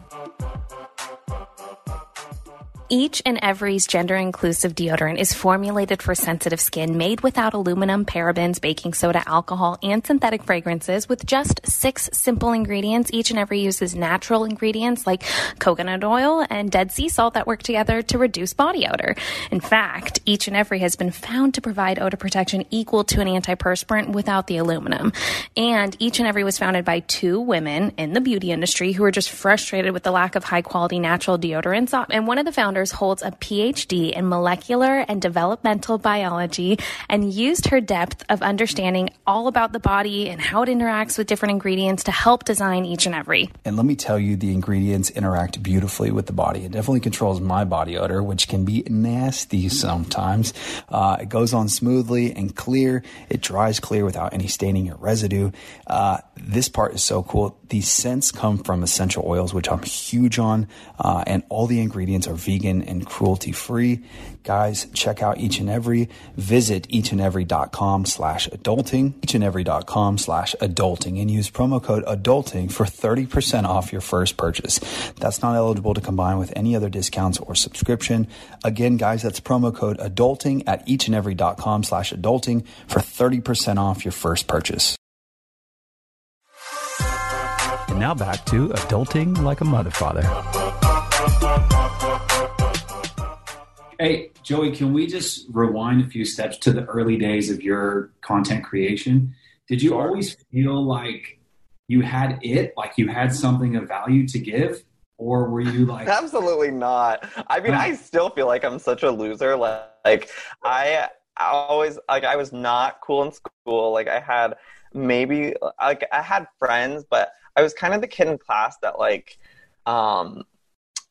Each and every's gender inclusive deodorant is formulated for sensitive skin, made without aluminum, parabens, baking soda, alcohol, and synthetic fragrances with just six simple ingredients. Each and every uses natural ingredients like coconut oil and dead sea salt that work together to reduce body odor. In fact, each and every has been found to provide odor protection equal to an antiperspirant without the aluminum. And each and every was founded by two women in the beauty industry who were just frustrated with the lack of high quality natural deodorants. And one of the founders holds a PhD in molecular and developmental biology and used her depth of understanding all about the body and how it interacts with different ingredients to help design each and every. And let me tell you, the ingredients interact beautifully with the body. It definitely controls my body odor, which can be nasty sometimes. Uh, it goes on smoothly and clear. It dries clear without any staining or residue. Uh, this part is so cool. These scents come from essential oils, which I'm huge on, uh, and all the ingredients are vegan and cruelty free. Guys, check out each and every. Visit eachandevery.com slash adulting, eachandevery.com slash adulting, and use promo code adulting for 30% off your first purchase. That's not eligible to combine with any other discounts or subscription. Again, guys, that's promo code adulting at eachandevery.com slash adulting for 30% off your first purchase. And now back to adulting like a mother father. Hey, Joey, can we just rewind a few steps to the early days of your content creation? Did you always feel like you had it, like you had something of value to give? Or were you like, Absolutely not. I mean, I still feel like I'm such a loser. Like, like I, I always like I was not cool in school. Like I had maybe like I had friends, but I was kind of the kid in class that like um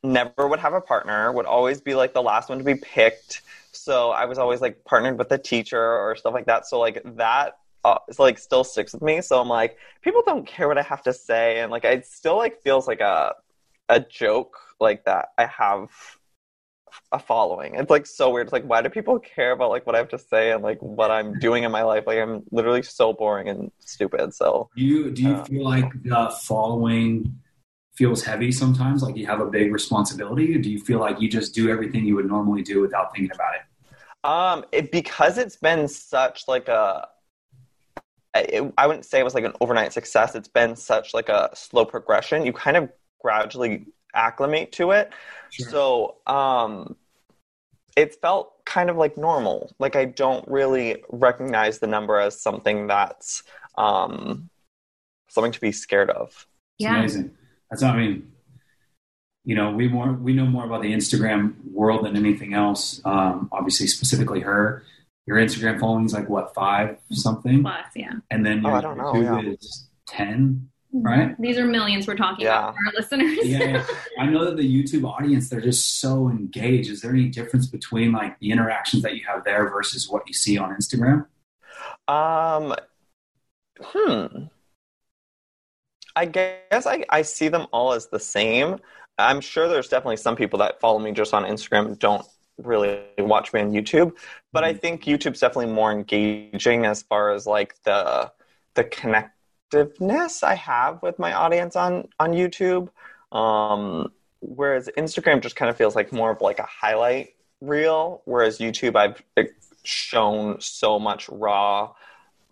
never would have a partner, would always be like the last one to be picked. So I was always like partnered with a teacher or stuff like that. So like that uh, is like still sticks with me. So I'm like, people don't care what I have to say, and like it still like feels like a a joke like that. I have a following. It's like so weird. It's like why do people care about like what I have to say and like what I'm doing in my life? Like I'm literally so boring and stupid. So do you do you Uh, feel like the following feels heavy sometimes? Like you have a big responsibility? Or do you feel like you just do everything you would normally do without thinking about it? Um, it, because it's been such like a, it, I wouldn't say it was like an overnight success. It's been such like a slow progression. You kind of gradually acclimate to it. So, um, it felt kind of like normal. Like I don't really recognize the number as something that's, um, something to be scared of. It's amazing. That's I mean, you know, we more we know more about the Instagram world than anything else. Um, obviously, specifically her. Your Instagram following is like what five something, Plus, yeah. and then Oh, your I don't know, YouTube yeah. is ten, right? These are millions we're talking about for our listeners. yeah, yeah. I know that the YouTube audience they're just so engaged. Is there any difference between like the interactions that you have there versus what you see on Instagram? Um, hmm. I guess I, I see them all as the same. I'm sure there's definitely some people that follow me just on Instagram don't really watch me on YouTube, but I think YouTube's definitely more engaging as far as like the the connectiveness I have with my audience on on YouTube. Um, whereas Instagram just kind of feels like more of like a highlight reel, whereas YouTube I've shown so much raw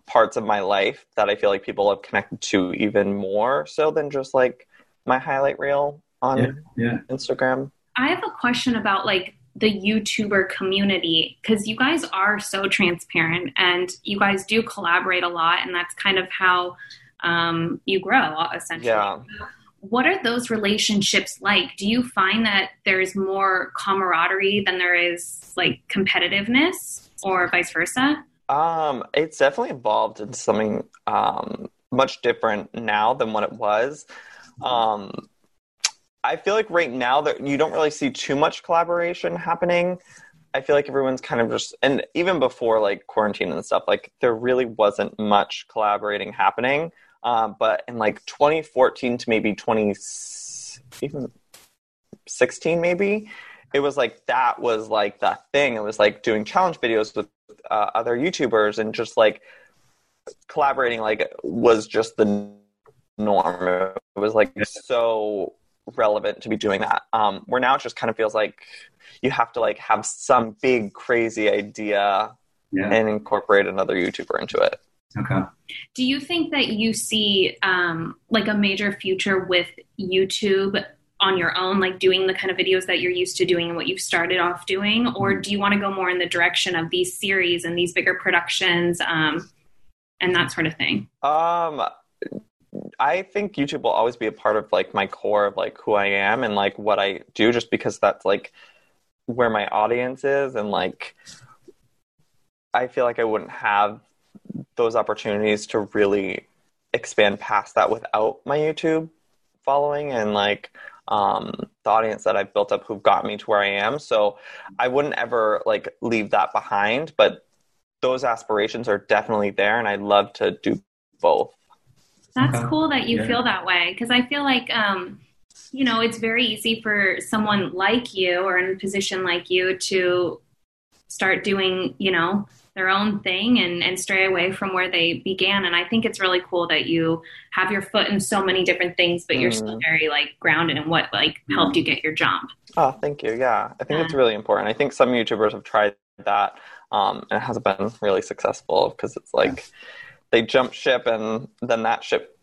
parts of my life that I feel like people have connected to even more so than just like my highlight reel on Yeah. Instagram. I have a question about like the YouTuber community because you guys are so transparent and you guys do collaborate a lot, and that's kind of how um, you grow essentially. Yeah. What are those relationships like? Do you find that there's more camaraderie than there is like competitiveness, or vice versa? Um, it's definitely evolved into something um, much different now than what it was. Um, I feel like right now that you don't really see too much collaboration happening. I feel like everyone's kind of just, and even before like quarantine and stuff, like there really wasn't much collaborating happening. Um, but in like 2014 to maybe 20, even 16 maybe, it was like that was like the thing. It was like doing challenge videos with uh, other YouTubers and just like collaborating like was just the norm. It was like so relevant to be doing that. Um, where now it just kind of feels like you have to like have some big crazy idea Yeah. and incorporate another YouTuber into it. Okay. Do you think that you see um, like a major future with YouTube on your own, like doing the kind of videos that you're used to doing and what you've started off doing, or do you want to go more in the direction of these series and these bigger productions um, and that sort of thing? Um, I think YouTube will always be a part of like my core of like who I am and like what I do, just because that's like where my audience is, and like I feel like I wouldn't have those opportunities to really expand past that without my YouTube following and like um, the audience that I've built up who've got me to where I am. So I wouldn't ever like leave that behind, but those aspirations are definitely there, and I'd love to do both. That's Okay. cool that you Yeah. feel that way because I feel like, um, you know, it's very easy for someone like you or in a position like you to start doing, you know, their own thing and, and stray away from where they began. And I think it's really cool that you have your foot in so many different things, but you're still Mhm. very like grounded in what like helped you get your jump. Oh, thank you. Yeah, I think it's really important. I think some YouTubers have tried that, um, and it hasn't been really successful because it's like they jump ship and then that ship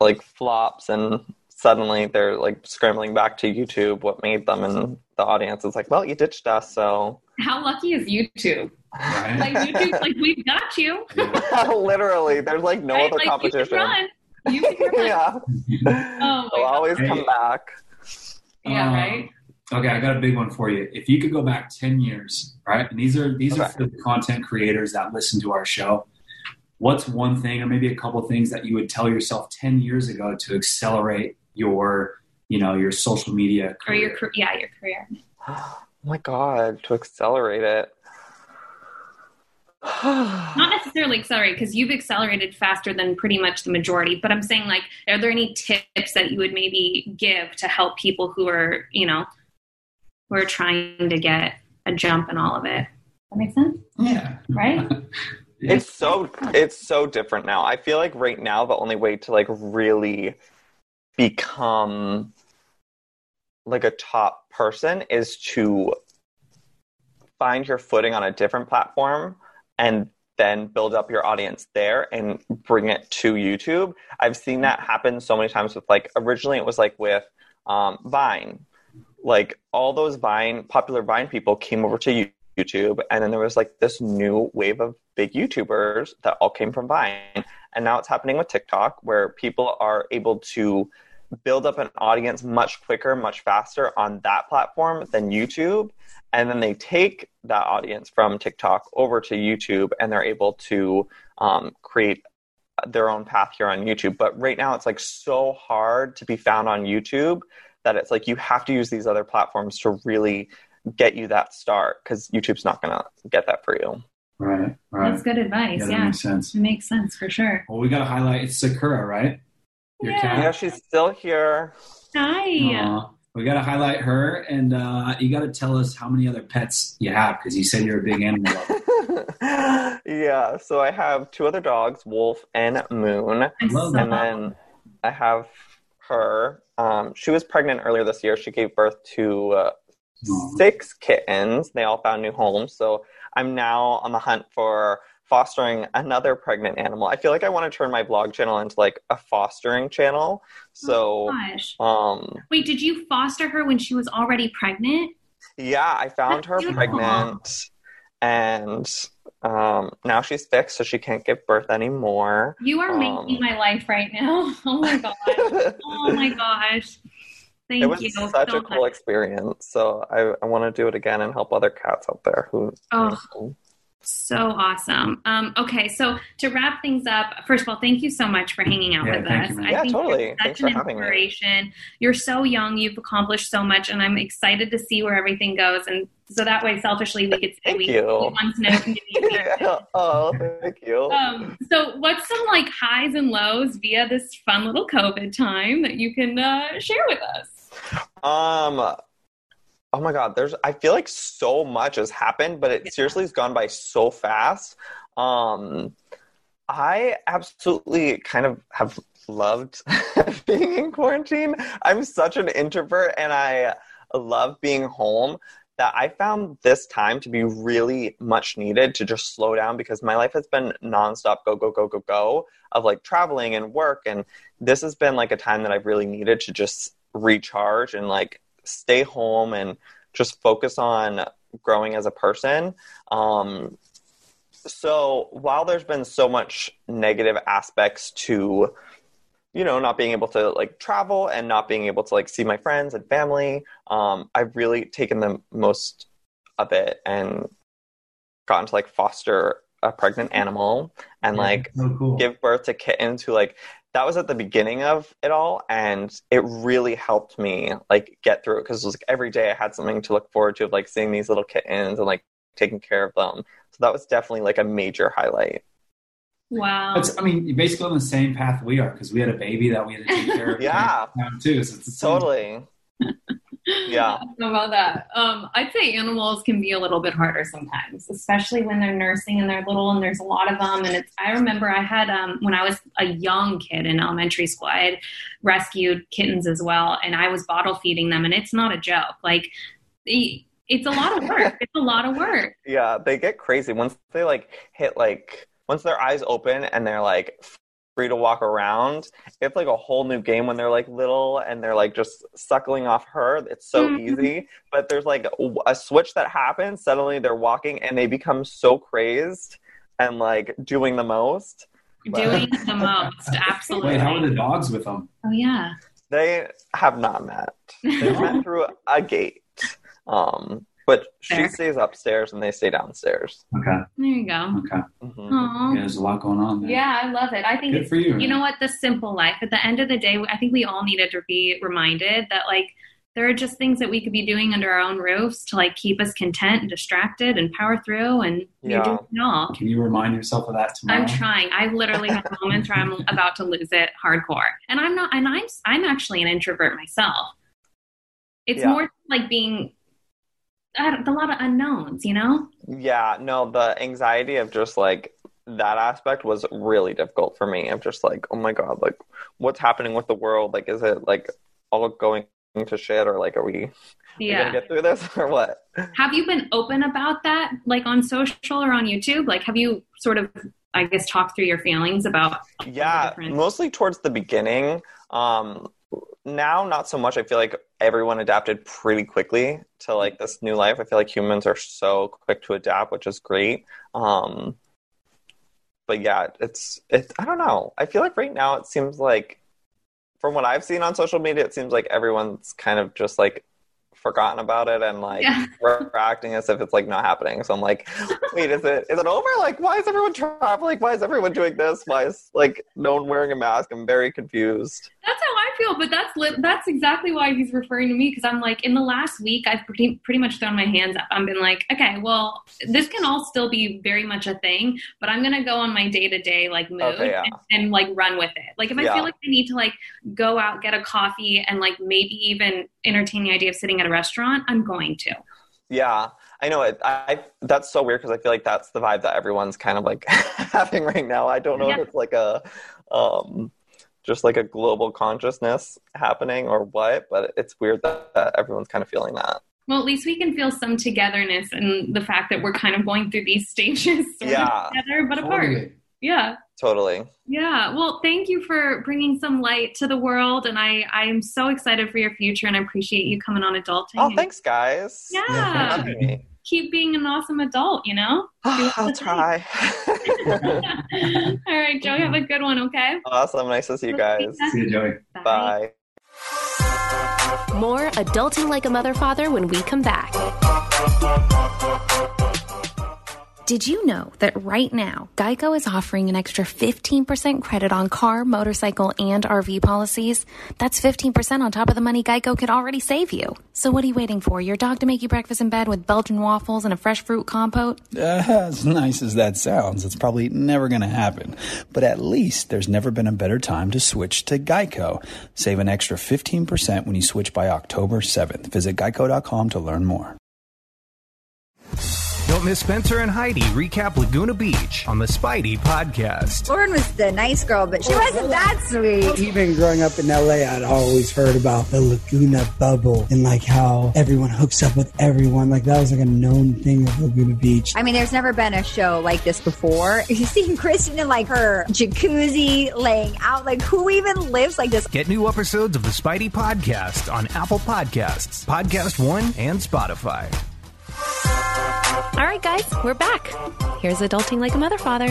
like flops, and suddenly they're like scrambling back to YouTube. What made them? And the audience is like, "Well, you ditched us, so." How lucky is YouTube? Right. Like YouTube's like, we've got you. Literally, there's like no right? other like, You competition. can run. You can run. yeah, Oh, they'll always Hey. come back. Yeah, Um, right? Okay, I got a big one for you. If you could go back ten years, right? And these are these are for the content creators that listen to our show. What's one thing, or maybe a couple things that you would tell yourself ten years ago to accelerate your, you know, your social media or your car- yeah, your career. Oh my god, to accelerate it. not necessarily accelerate because you've accelerated faster than pretty much the majority but i'm saying like are there any tips that you would maybe give to help people who are you know who are trying to get a jump in all of it? That makes sense? Yeah, right? It's so it's so different now. I feel like right now the only way to like really become like a top person is to find your footing on a different platform and then build up your audience there and bring it to youtube. I've seen that happen so many times with like originally it was like with um, vine. Like all those vine popular vine people came over to YouTube, and then there was like this new wave of big YouTubers that all came from Vine, and now it's happening with TikTok, where people are able to build up an audience much quicker, much faster on that platform than YouTube, and then they take that audience from TikTok over to YouTube, and they're able to um, create their own path here on YouTube. But right now, it's like so hard to be found on YouTube that it's like you have to use these other platforms to really get you that start because YouTube's not going to get that for you. Right, right. that's good advice Yeah, yeah, makes sense. it makes sense for sure Well, we got to highlight it's Sakura, right? Your Yeah. cat. Yeah, she's still here. hi Aw. We got to highlight her, and uh, you got to tell us how many other pets you have because you said you're a big animal lover. yeah, so I have two other dogs, Wolf and Moon. I And then I have her. Um, she was pregnant earlier this year. She gave birth to uh, six kittens. They all found new homes. So I'm now on the hunt for fostering another pregnant animal. I feel like I want to turn my blog channel into like a fostering channel. So, Gosh. um, wait did you foster her when she was already pregnant Yeah, I found her Beautiful. pregnant, and um, now she's fixed, so she can't give birth anymore. You are Um, making my life right now. Oh my gosh. Oh my gosh. Thank it was you. such so a cool much. experience. So I, I want to do it again and help other cats out there who. Oh. So awesome. Um, okay, so to wrap things up, first of all, thank you so much for hanging out Yeah, with thank us. you. I Yeah, think totally. you're Thanks such for an having me. inspiration. You're so young, you've accomplished so much, and I'm excited to see where everything goes. And so that way, selfishly, we could say Thank we you. want to know continue. oh, thank you. Um, so, what's some like highs and lows via this fun little COVID time that you can uh, share with us? Um, oh my God, there's. I feel like so much has happened, but it seriously has gone by so fast. Um, I absolutely kind of have loved being in quarantine. I'm such an introvert, and I love being home. That I found this time to be really much needed to just slow down because my life has been nonstop go, go, go, go, go of like traveling and work. And this has been like a time that I've really needed to just recharge and like stay home and just focus on growing as a person. Um, so while there's been so much negative aspects to you know not being able to like travel and not being able to like see my friends and family um, i've really taken the most of it and gotten to like foster a pregnant animal and like so cool. give birth to kittens who like that was at the beginning of it all and it really helped me like get through it because it was like every day i had something to look forward to of like seeing these little kittens and like taking care of them so that was definitely like a major highlight Wow. That's, I mean, you're basically on the same path we are because we had a baby that we had to take care of. Yeah. too. So it's totally yeah I don't know about that. Um, I'd say animals can be a little bit harder sometimes, especially when they're nursing and they're little and there's a lot of them. And it's, I remember I had, um, when I was a young kid in elementary school, I had rescued kittens as well, and I was bottle feeding them, and it's not a joke. Like, it's a lot of work. It's a lot of work. yeah they get crazy once they like hit like once their eyes open and they're like free to walk around. It's like a whole new game when they're like little and they're like just suckling off her. It's so Mhm. easy. But there's like a switch that happens. Suddenly they're walking and they become so crazed and like doing the most. But- Doing the most, absolutely. Wait, how are the dogs with them? oh yeah. they have not met. They've met through a gate. Um but she Fair. stays upstairs and they stay downstairs Okay. There you go. Okay. Mhm. Yeah, there's a lot going on there. Yeah, I love it. I think Good for you. you know what the simple life at the end of the day i think we all needed to be reminded that like there are just things that we could be doing under our own roofs to like keep us content and distracted and power through and you're Yeah. doing it all Can you remind yourself of that tomorrow? i'm trying i literally have moments where i'm about to lose it hardcore and i'm not and i'm i'm actually an introvert myself it's Yeah. more like being I don't, a lot of unknowns you know Yeah, no, the anxiety of just like that aspect was really difficult for me. I'm just like, oh my god, like what's happening with the world? Like, is it like all going to shit, or like, are we, we gonna get through this, or what? Have you been open about that, like on social or on YouTube? Like, have you sort of, I guess, talked through your feelings about? Yeah, different- mostly towards the beginning. Um, now, not so much. I feel like everyone adapted pretty quickly to like this new life. I feel like humans are so quick to adapt, which is great. Um, but yeah, it's it's. I don't know. I feel like right now it seems like, from what I've seen on social media, it seems like everyone's kind of just like forgotten about it and like Yeah. we're acting as if it's like not happening. So I'm like, wait, is it is it over? Like, why is everyone traveling? Why is everyone doing this? Why is like no one wearing a mask? I'm very confused. That's how I feel, but that's li- that's exactly why he's referring to me because I'm like, in the last week, I've pretty pretty much thrown my hands up. I've been like, okay, well, this can all still be very much a thing, but I'm gonna go on my day to day like mood Okay, yeah. and, and like run with it. Like if I Yeah. feel like I need to like go out get a coffee and like maybe even entertain the idea of sitting at a restaurant, I'm going to. Yeah, I know it. I that's so weird because I feel like that's the vibe that everyone's kind of like having right now. I don't know Yeah. if it's like a um just like a global consciousness happening or what, but it's weird that, that everyone's kind of feeling that. Well, at least we can feel some togetherness and the fact that we're kind of going through these stages Yeah. together but apart. Totally. Yeah. Totally. Yeah. Well, thank you for bringing some light to the world, and I I am so excited for your future, and I appreciate you coming on adulting. Oh, thanks, guys. Yeah. For having. Keep being an awesome adult, you know. I'll try. All right, Joey, have a good one. Okay. Awesome. Nice to see you guys. See you, Joey. Bye. More Adulting Like a Mother Father when we come back. Did you know that right now, Geico is offering an extra 15% credit on car, motorcycle, and RV policies? That's 15% on top of the money Geico could already save you. So what are you waiting for? Your dog to make you breakfast in bed with Belgian waffles and a fresh fruit compote? Uh, as nice as that sounds, it's probably never going to happen. But at least there's never been a better time to switch to Geico. Save an extra 15% when you switch by October 7th. Visit geico.com to learn more. Don't miss Spencer and Heidi recap Laguna Beach on the Speidi podcast. Lauren was the nice girl, but she wasn't that sweet. Even growing up in LA, I'd always heard about the Laguna bubble and like how everyone hooks up with everyone. Like that was like a known thing of Laguna Beach. I mean, there's never been a show like this before. You see Kristen in like her jacuzzi laying out. Like who even lives like this? Get new episodes of the Speidi podcast on Apple Podcasts, Podcast One, and Spotify. All right, guys, we're back. Here's Adulting Like a Mother Father.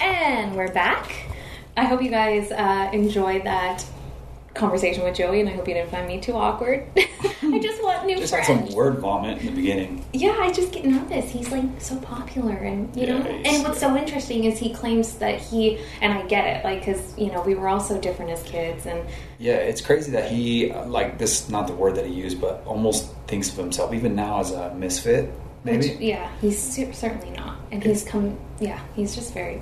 And we're back. I hope you guys uh, enjoyed that conversation with Joey, and I hope you didn't find me too awkward. I just want new Just had friends. some word vomit in the beginning. Yeah, I just get nervous. He's like so popular, and you know. Yeah, he's- And what's so interesting is he claims that he and I get it, like because you know we were all so different as kids, and Yeah, it's crazy that he uh, like this. is Not the word that he used, but almost thinks of himself even now as a misfit. Maybe. which, yeah, he's cer- certainly not. And he's come. Yeah, he's just very.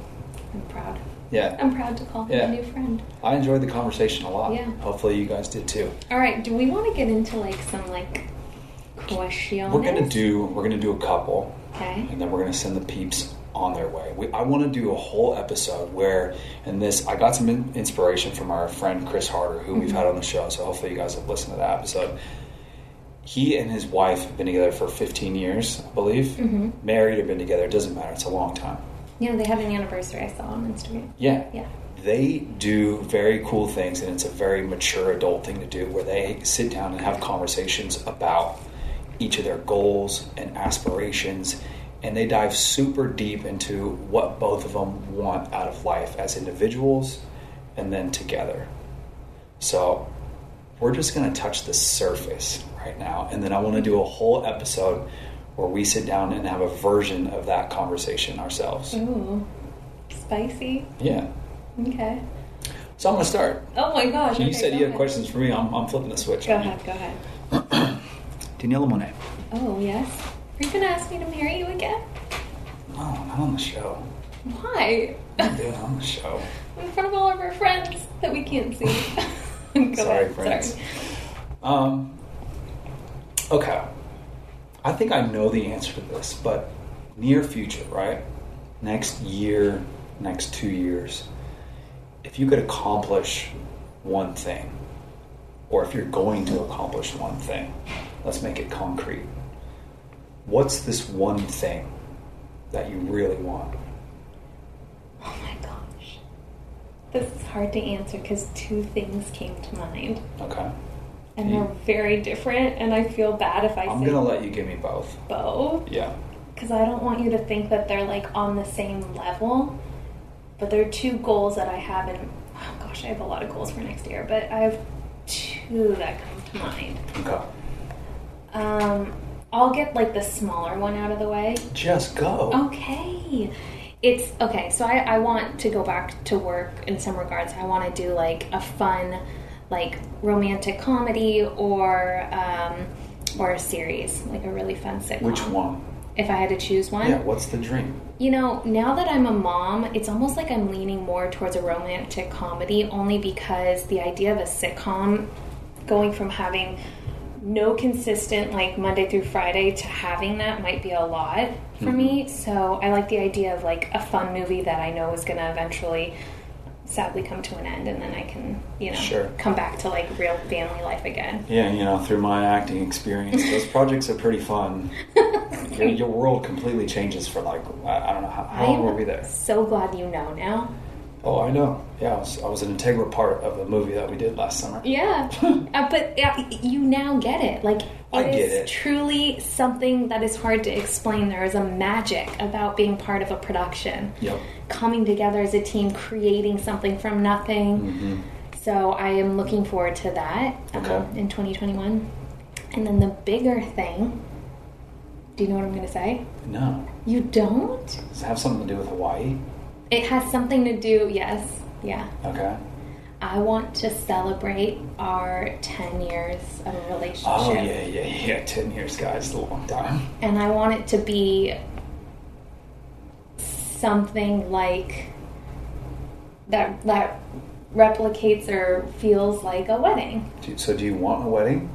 I'm proud. Yeah. I'm proud to call him Yeah. a new friend. I enjoyed the conversation a lot. Yeah. Hopefully, you guys did too. All right, do we want to get into like some like questions? We're gonna do we're gonna do a couple, Okay. and then we're gonna send the peeps on their way. We, I want to do a whole episode where, and this I got some in, inspiration from our friend Chris Harder, who we've Mhm. had on the show. So hopefully you guys have listened to that episode. He and his wife have been together for 15 years, I believe. Mhm. Married or been together, it doesn't matter. It's a long time. You know, they had an anniversary I saw on Instagram. Yeah. Yeah. They do very cool things, and it's a very mature adult thing to do where they sit down and have conversations about each of their goals and aspirations, and they dive super deep into what both of them want out of life as individuals and then together. So, we're just going to touch the surface right now, and then I want to do a whole episode where we sit down and have a version of that conversation ourselves. Ooh, spicy. Yeah. Okay. So I'm going to start. Oh my gosh. you okay, said go you had ahead. questions for me. I'm, I'm flipping the switch. Go on you. ahead. Go ahead. Daniela Monet. Oh yes. Are you gonna ask me to marry you again? No, not on the show. Why? Do on the show. In front of all of our friends that we can't see. Sorry, ahead. friends. Sorry. Um, okay. I think I know the answer to this, but near future, right? Next year, next two years, if you could accomplish one thing, or if you're going to accomplish one thing, let's make it concrete. What's this one thing that you really want? Oh my gosh. This is hard to answer because two things came to mind. Okay. And they're very different, and I feel bad if I I'm say gonna let you give me both. both. Yeah. Because I don't want you to think that they're like on the same level. But there are two goals that I have, and oh gosh, I have a lot of goals for next year, but I have two that come to mind. Okay. Um, I'll get like the smaller one out of the way. Just go. Okay. It's okay. So I, I want to go back to work in some regards. I want to do like a fun, like romantic comedy or um, or a series, like a really fun sitcom. Which one? If I had to choose one, Yeah, what's the dream? you know, now that I'm a mom, it's almost like I'm leaning more towards a romantic comedy only because the idea of a sitcom going from having no consistent like Monday through Friday to having that might be a lot for me. So I like the idea of like a fun movie that I know is going to eventually sadly come to an end and then I can, you know, Sure. come back to like real family life again. Yeah, you know, through my acting experience, those projects are pretty fun. your, your world completely changes for like I, don't know how, how long were we there? So glad you know now. Oh, I know. Yeah, I was, I was an integral part of the movie that we did last summer. Yeah, uh, but uh, you now get it. Like it I is get it. truly something that is hard to explain. There is a magic about being part of a production, Yep. coming together as a team, creating something from nothing. hmm So I am looking forward to that um, in 2021. And then the bigger thing. Do you know what I'm going to say? No. You don't? Does it have something to do with Hawaii? It has something to do. Yes. Yeah. Okay. I want to celebrate our 10 years of a oh, relationship. Oh, yeah, yeah, yeah. 10 years, guys. It's a long time. And I want it to be something like that that replicates or feels like a wedding. So, do you want a wedding?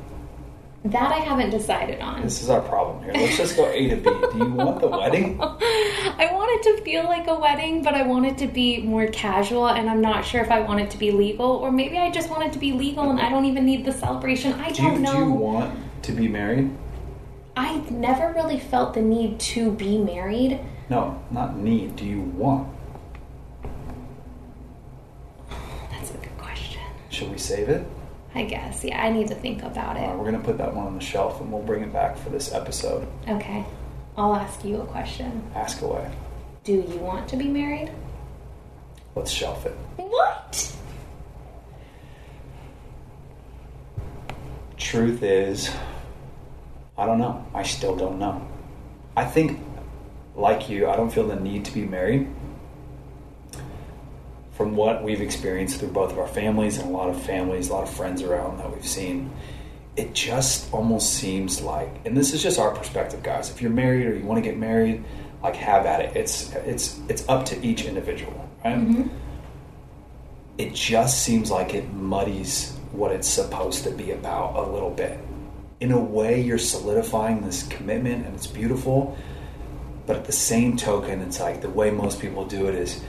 That I haven't decided on. This is our problem here. Let's just go A to B. Do you want the wedding? I want it to feel like a wedding, but I want it to be more casual, and I'm not sure if I want it to be legal, or maybe I just want it to be legal and I don't even need the celebration. I do don't know. do you want to be married? I've never really felt the need to be married. No, not need. Do you want? That's a good question. Should we save it? I guess. Yeah, I need to think about right, it. we're going to put that one on the shelf and we'll bring it back for this episode. Okay. I'll ask you a question. Ask away. Do you want to be married? Let's shelf it. What? Truth is, I don't know. I still don't know. I think, like you, I don't feel the need to be married. From what we've experienced through both of our families and a lot of families, a lot of friends around that we've seen, it just almost seems like, and this is just our perspective, guys. If you're married or you want to get married, like have at it. It's it's it's up to each individual, right? Mm-hmm. it just seems like it muddies what it's supposed to be about a little bit. In a way, you're solidifying this commitment and it's beautiful, but at the same token, it's like the way most people do it is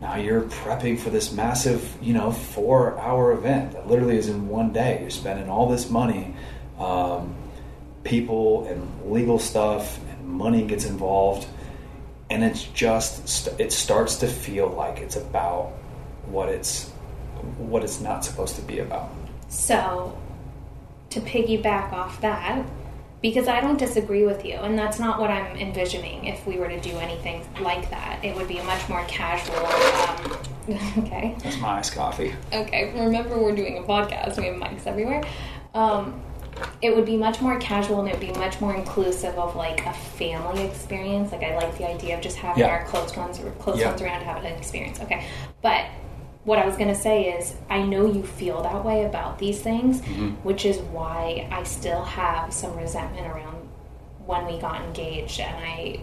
now you're prepping for this massive, you know, four hour event that literally is in one day. You're spending all this money, um, people and legal stuff, and money gets involved. And it's just, it starts to feel like it's about what it's what it's not supposed to be about. So, to piggyback off that, because I don't disagree with you, and that's not what I'm envisioning if we were to do anything like that. It would be a much more casual. Um, okay. That's my iced coffee. Okay, remember we're doing a podcast, we have mics everywhere. Um, it would be much more casual and it would be much more inclusive of like a family experience. Like I like the idea of just having Yeah. our close ones or close Yeah. ones around to have an experience. Okay. But what I was gonna say is I know you feel that way about these things, Mhm. which is why I still have some resentment around when we got engaged and I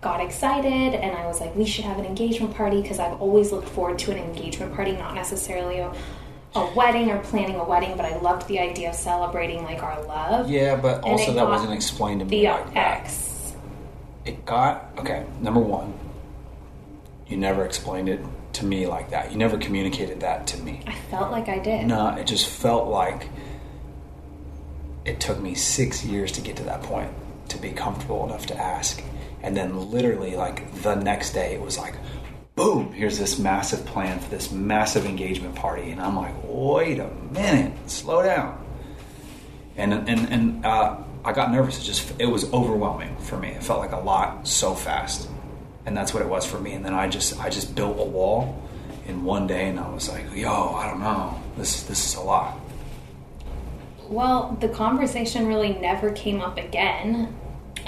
got excited and I was like, we should have an engagement party because I've always looked forward to an engagement party, not necessarily a, a wedding or planning a wedding, but I loved the idea of celebrating like our love. Yeah, but also that wasn't explained to me The like that. ex. It got okay. Number one, you never explained it to me like that. You never communicated that to me. I felt like I did. No, it just felt like it took me six years to get to that point to be comfortable enough to ask. And then, literally, like the next day, it was like, boom, here's this massive plan for this massive engagement party. And I'm like, wait a minute, slow down. And, and, and uh, I got nervous. It just, it was overwhelming for me. It felt like a lot so fast. And that's what it was for me. And then I just, I just built a wall in one day and I was like, yo, I don't know. This, this is a lot. Well, the conversation really never came up again,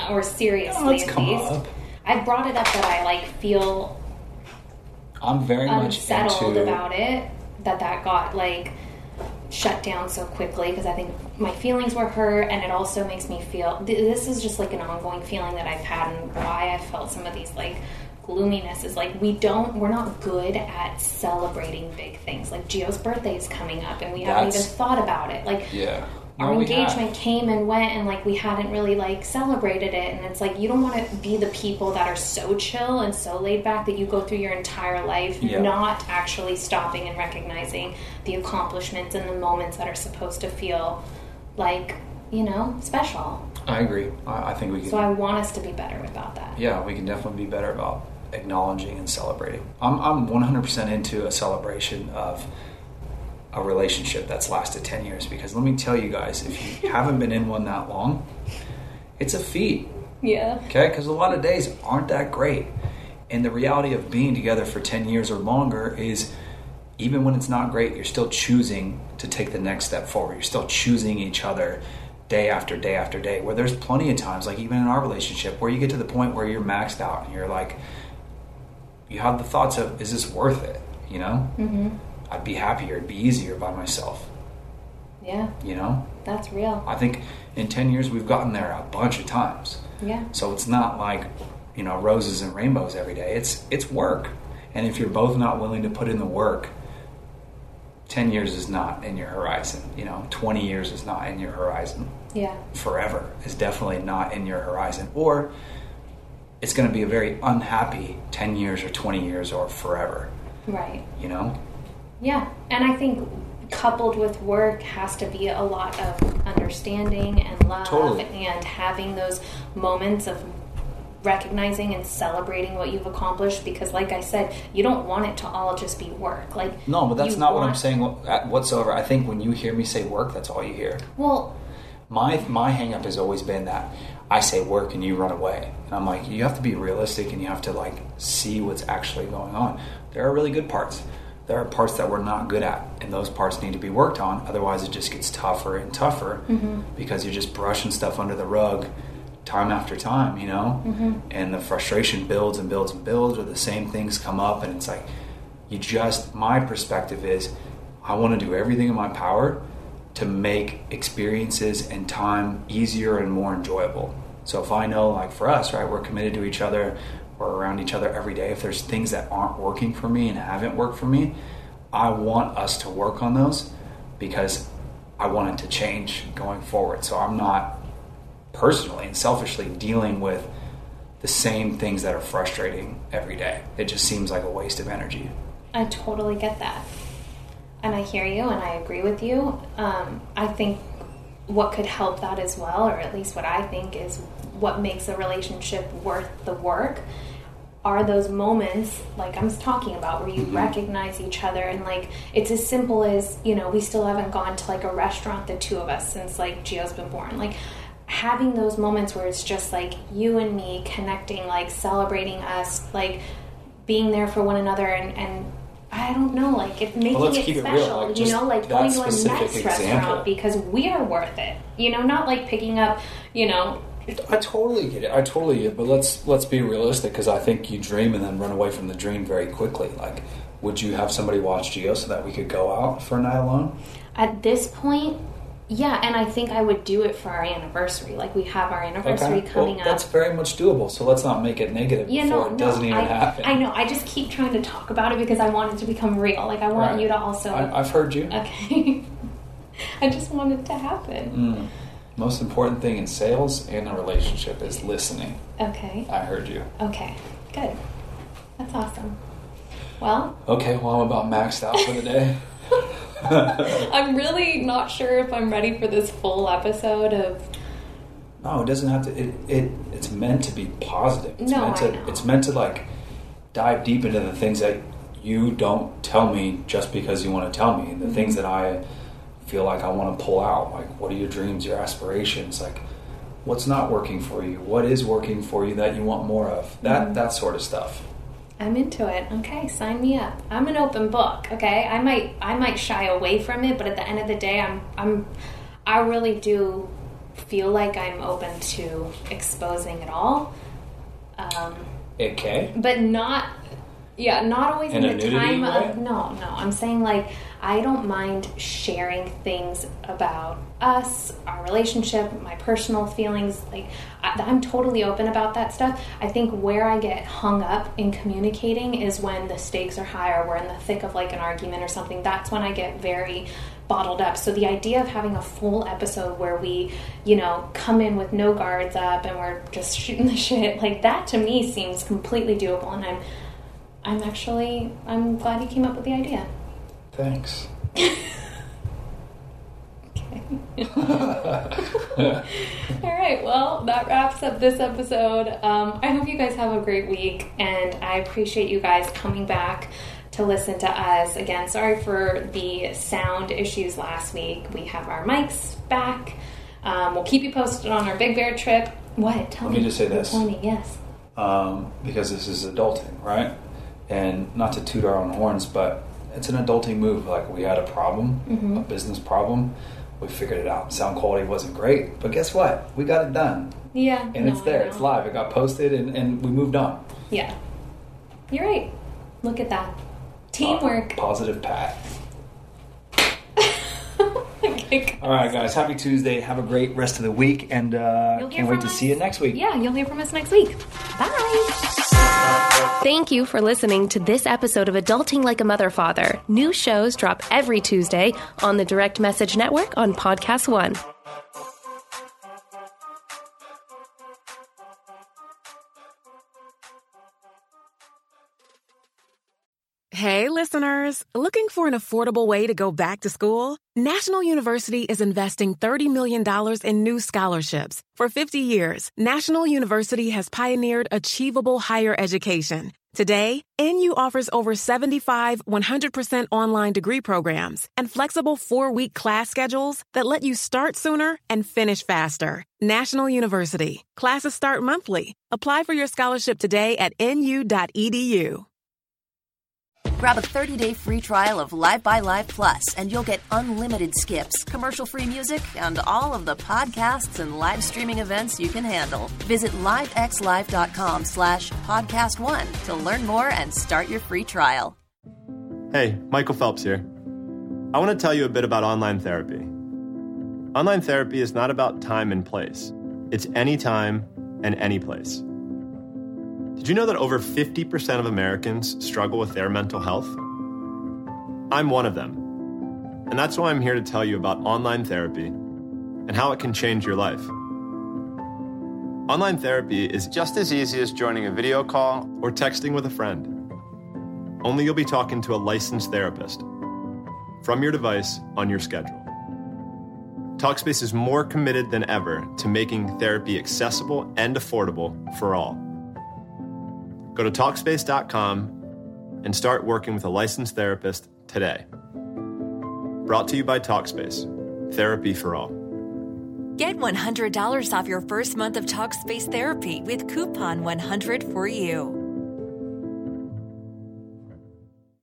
or seriously it's at come least. up. I brought it up that I like feel I'm very much unsettled about it that that got like shut down so quickly because I think my feelings were hurt and it also makes me feel th- this is just like an ongoing feeling that I've had and why I felt some of these like gloominess is like we don't we're not good at celebrating big things like Gio's birthday is coming up and we haven't even thought about it like Yeah. Our No, engagement came and went and like we hadn't really like celebrated it and it's like you don't want to be the people that are so chill and so laid back that you go through your entire life Yeah. not actually stopping and recognizing the accomplishments and the moments that are supposed to feel like you know special I agree. I, I think we can. So I want us to be better about that. yeah, we can definitely be better about acknowledging and celebrating. I'm, I'm 100% into a celebration of a relationship that's lasted 10 years because let me tell you guys, if you haven't been in one that long, it's a feat. Yeah. Okay, because a lot of days aren't that great. And the reality of being together for 10 years or longer is even when it's not great, you're still choosing to take the next step forward. You're still choosing each other day after day after day. Where there's plenty of times, like even in our relationship, where you get to the point where you're maxed out and you're like, you have the thoughts of, is this worth it? You know? Mm-hmm. I'd be happier, it'd be easier by myself. Yeah, You know? that's real. I think in 10 years, we've gotten there a bunch of times. Yeah. So it's not like, you know, roses and rainbows every day. It's it's work. And if you're both not willing to put in the work, 10 years is not in your horizon. You know, 20 years is not in your horizon. Yeah. Forever is definitely not in your horizon. Or it's going to be a very unhappy 10 years or 20 years or forever, Right. you know? Yeah. And I think coupled with work has to be a lot of understanding and love Totally. and having those moments of recognizing and celebrating what you've accomplished because like I said, you don't want it to all just be work. Like No, but that's not what I'm saying whatsoever. I think when you hear me say work, that's all you hear. Well, my my hang up has always been that I say work and you run away. And I'm like, you have to be realistic and you have to like see what's actually going on. There are really good parts. There are parts that we're not good at, and those parts need to be worked on. Otherwise, it just gets tougher and tougher Mhm. because you're just brushing stuff under the rug time after time, you know? Mhm. And the frustration builds and builds and builds, or the same things come up, and it's like, you just, my perspective is, I want to do everything in my power to make experiences and time easier and more enjoyable. So if I know, like for us, right, we're committed to each other, around each other every day. If there's things that aren't working for me and haven't worked for me, I want us to work on those because I want it to change going forward. So I'm not personally and selfishly dealing with the same things that are frustrating every day. It just seems like a waste of energy. I totally get that. And I hear you and I agree with you. Um, I think what could help that as well, or at least what I think is what makes a relationship worth the work, are those moments like I'm talking about where you mm-hmm. recognize each other and like it's as simple as, you know, we still haven't gone to like a restaurant, the two of us, since like Gio's been born. Like having those moments where it's just like you and me connecting, like celebrating us, like being there for one another and, and I don't know, like if making let's it keep it special, like, you know, like going to a nice example. restaurant because we are worth it. You know, not like picking up, you know, I totally get it. I totally get it. But let's let's be realistic because I think you dream and then run away from the dream very quickly. Like, would you have somebody watch Gio so that we could go out for a night alone? at this point, yeah, and I think I would do it for our anniversary. Like we have our anniversary coming well, up. that's very much doable. So let's not make it negative Yeah, before no, it doesn't no, even I, happen. I know. I just keep trying to talk about it because I want it to become real. Like I want Right. you to also. I, I've heard you. okay. I just want it to happen. Mm. Most important thing in sales and a relationship is listening. Okay. I heard you. Okay. Good. That's awesome. Well, Okay, well I'm about maxed out for the day. I'm really not sure if I'm ready for this full episode of. No, it doesn't have to. It, it it's meant to be positive. It's No, meant I to. know. It's meant to like dive deep into the things that you don't tell me just because you want to tell me. The Mm-hmm. things that I feel like I want to pull out. Like, what are your dreams, your aspirations? Like, what's not working for you? What is working for you that you want more of? That Mhm. that sort of stuff. I'm into it. Okay, sign me up. I'm an open book. Okay, I might I might shy away from it, but at the end of the day, I'm I'm I really do feel like I'm open to exposing it all. Um, Okay. but not yeah not always In in, a the time way? of no no i'm saying like i don't mind sharing things about us our relationship my personal feelings like I, i'm totally open about that stuff i think where i get hung up in communicating is when the stakes are high or we're in the thick of like an argument or something that's when i get very bottled up. So the idea of having a full episode where we, you know, come in with no guards up and we're just shooting the shit, like that to me seems completely doable and I'm I'm actually I'm glad you came up with the idea. Thanks. Okay. All right, well, that wraps up this episode. Um, I hope you guys have a great week, and I appreciate you guys coming back to listen to us. Again, sorry for the sound issues last week. We have our mics back. Um, we'll keep you posted on our Big Bear trip. What? Tell Let me just say this. Me, yes. um, because this is adulting, right? And not to toot our own horns, but it's an adulting move. Like we had a problem, Mhm. a business problem. We figured it out. Sound quality wasn't great, but guess what? We got it done, Yeah. and no, it's there. It's live. It got posted, and, and we moved on. Yeah. You're right. Look at that. Teamwork. Positive pat. All right, guys. Happy Tuesday. Have a great rest of the week, and uh, can't wait to us. see you next week. Yeah, you'll hear from us next week. Bye. Thank you for listening to this episode of Adulting Like a Mother Father. New shows drop every Tuesday on the Direct Message Network on Podcast One. Listeners! Looking for an affordable way to go back to school? National University is investing $30 million in new scholarships. For 50 years, National University has pioneered achievable higher education. Today, NU offers over 75 100% online degree programs and flexible four week class schedules that let you start sooner and finish faster. National University. Classes start monthly. Apply for your scholarship today at nu.edu. Grab a 30-day free trial of Live by Live Plus, and you'll get unlimited skips, commercial-free music, and all of the podcasts and live streaming events you can handle. Visit livexlive.com slash podcast one to learn more and start your free trial. Hey, Michael Phelps here. I want to tell you a bit about online therapy. Online therapy is not about time and place, it's anytime and any place. Did you know that over 50% of Americans struggle with their mental health? I'm one of them. And that's why I'm here to tell you about online therapy and how it can change your life. Online therapy is just as easy as joining a video call or texting with a friend. Only you'll be talking to a licensed therapist from your device on your schedule. Talkspace is more committed than ever to making therapy accessible and affordable for all. Go to Talkspace.com and start working with a licensed therapist today. Brought to you by Talkspace Therapy for All. Get $100 off your first month of Talkspace therapy with coupon 100 for you.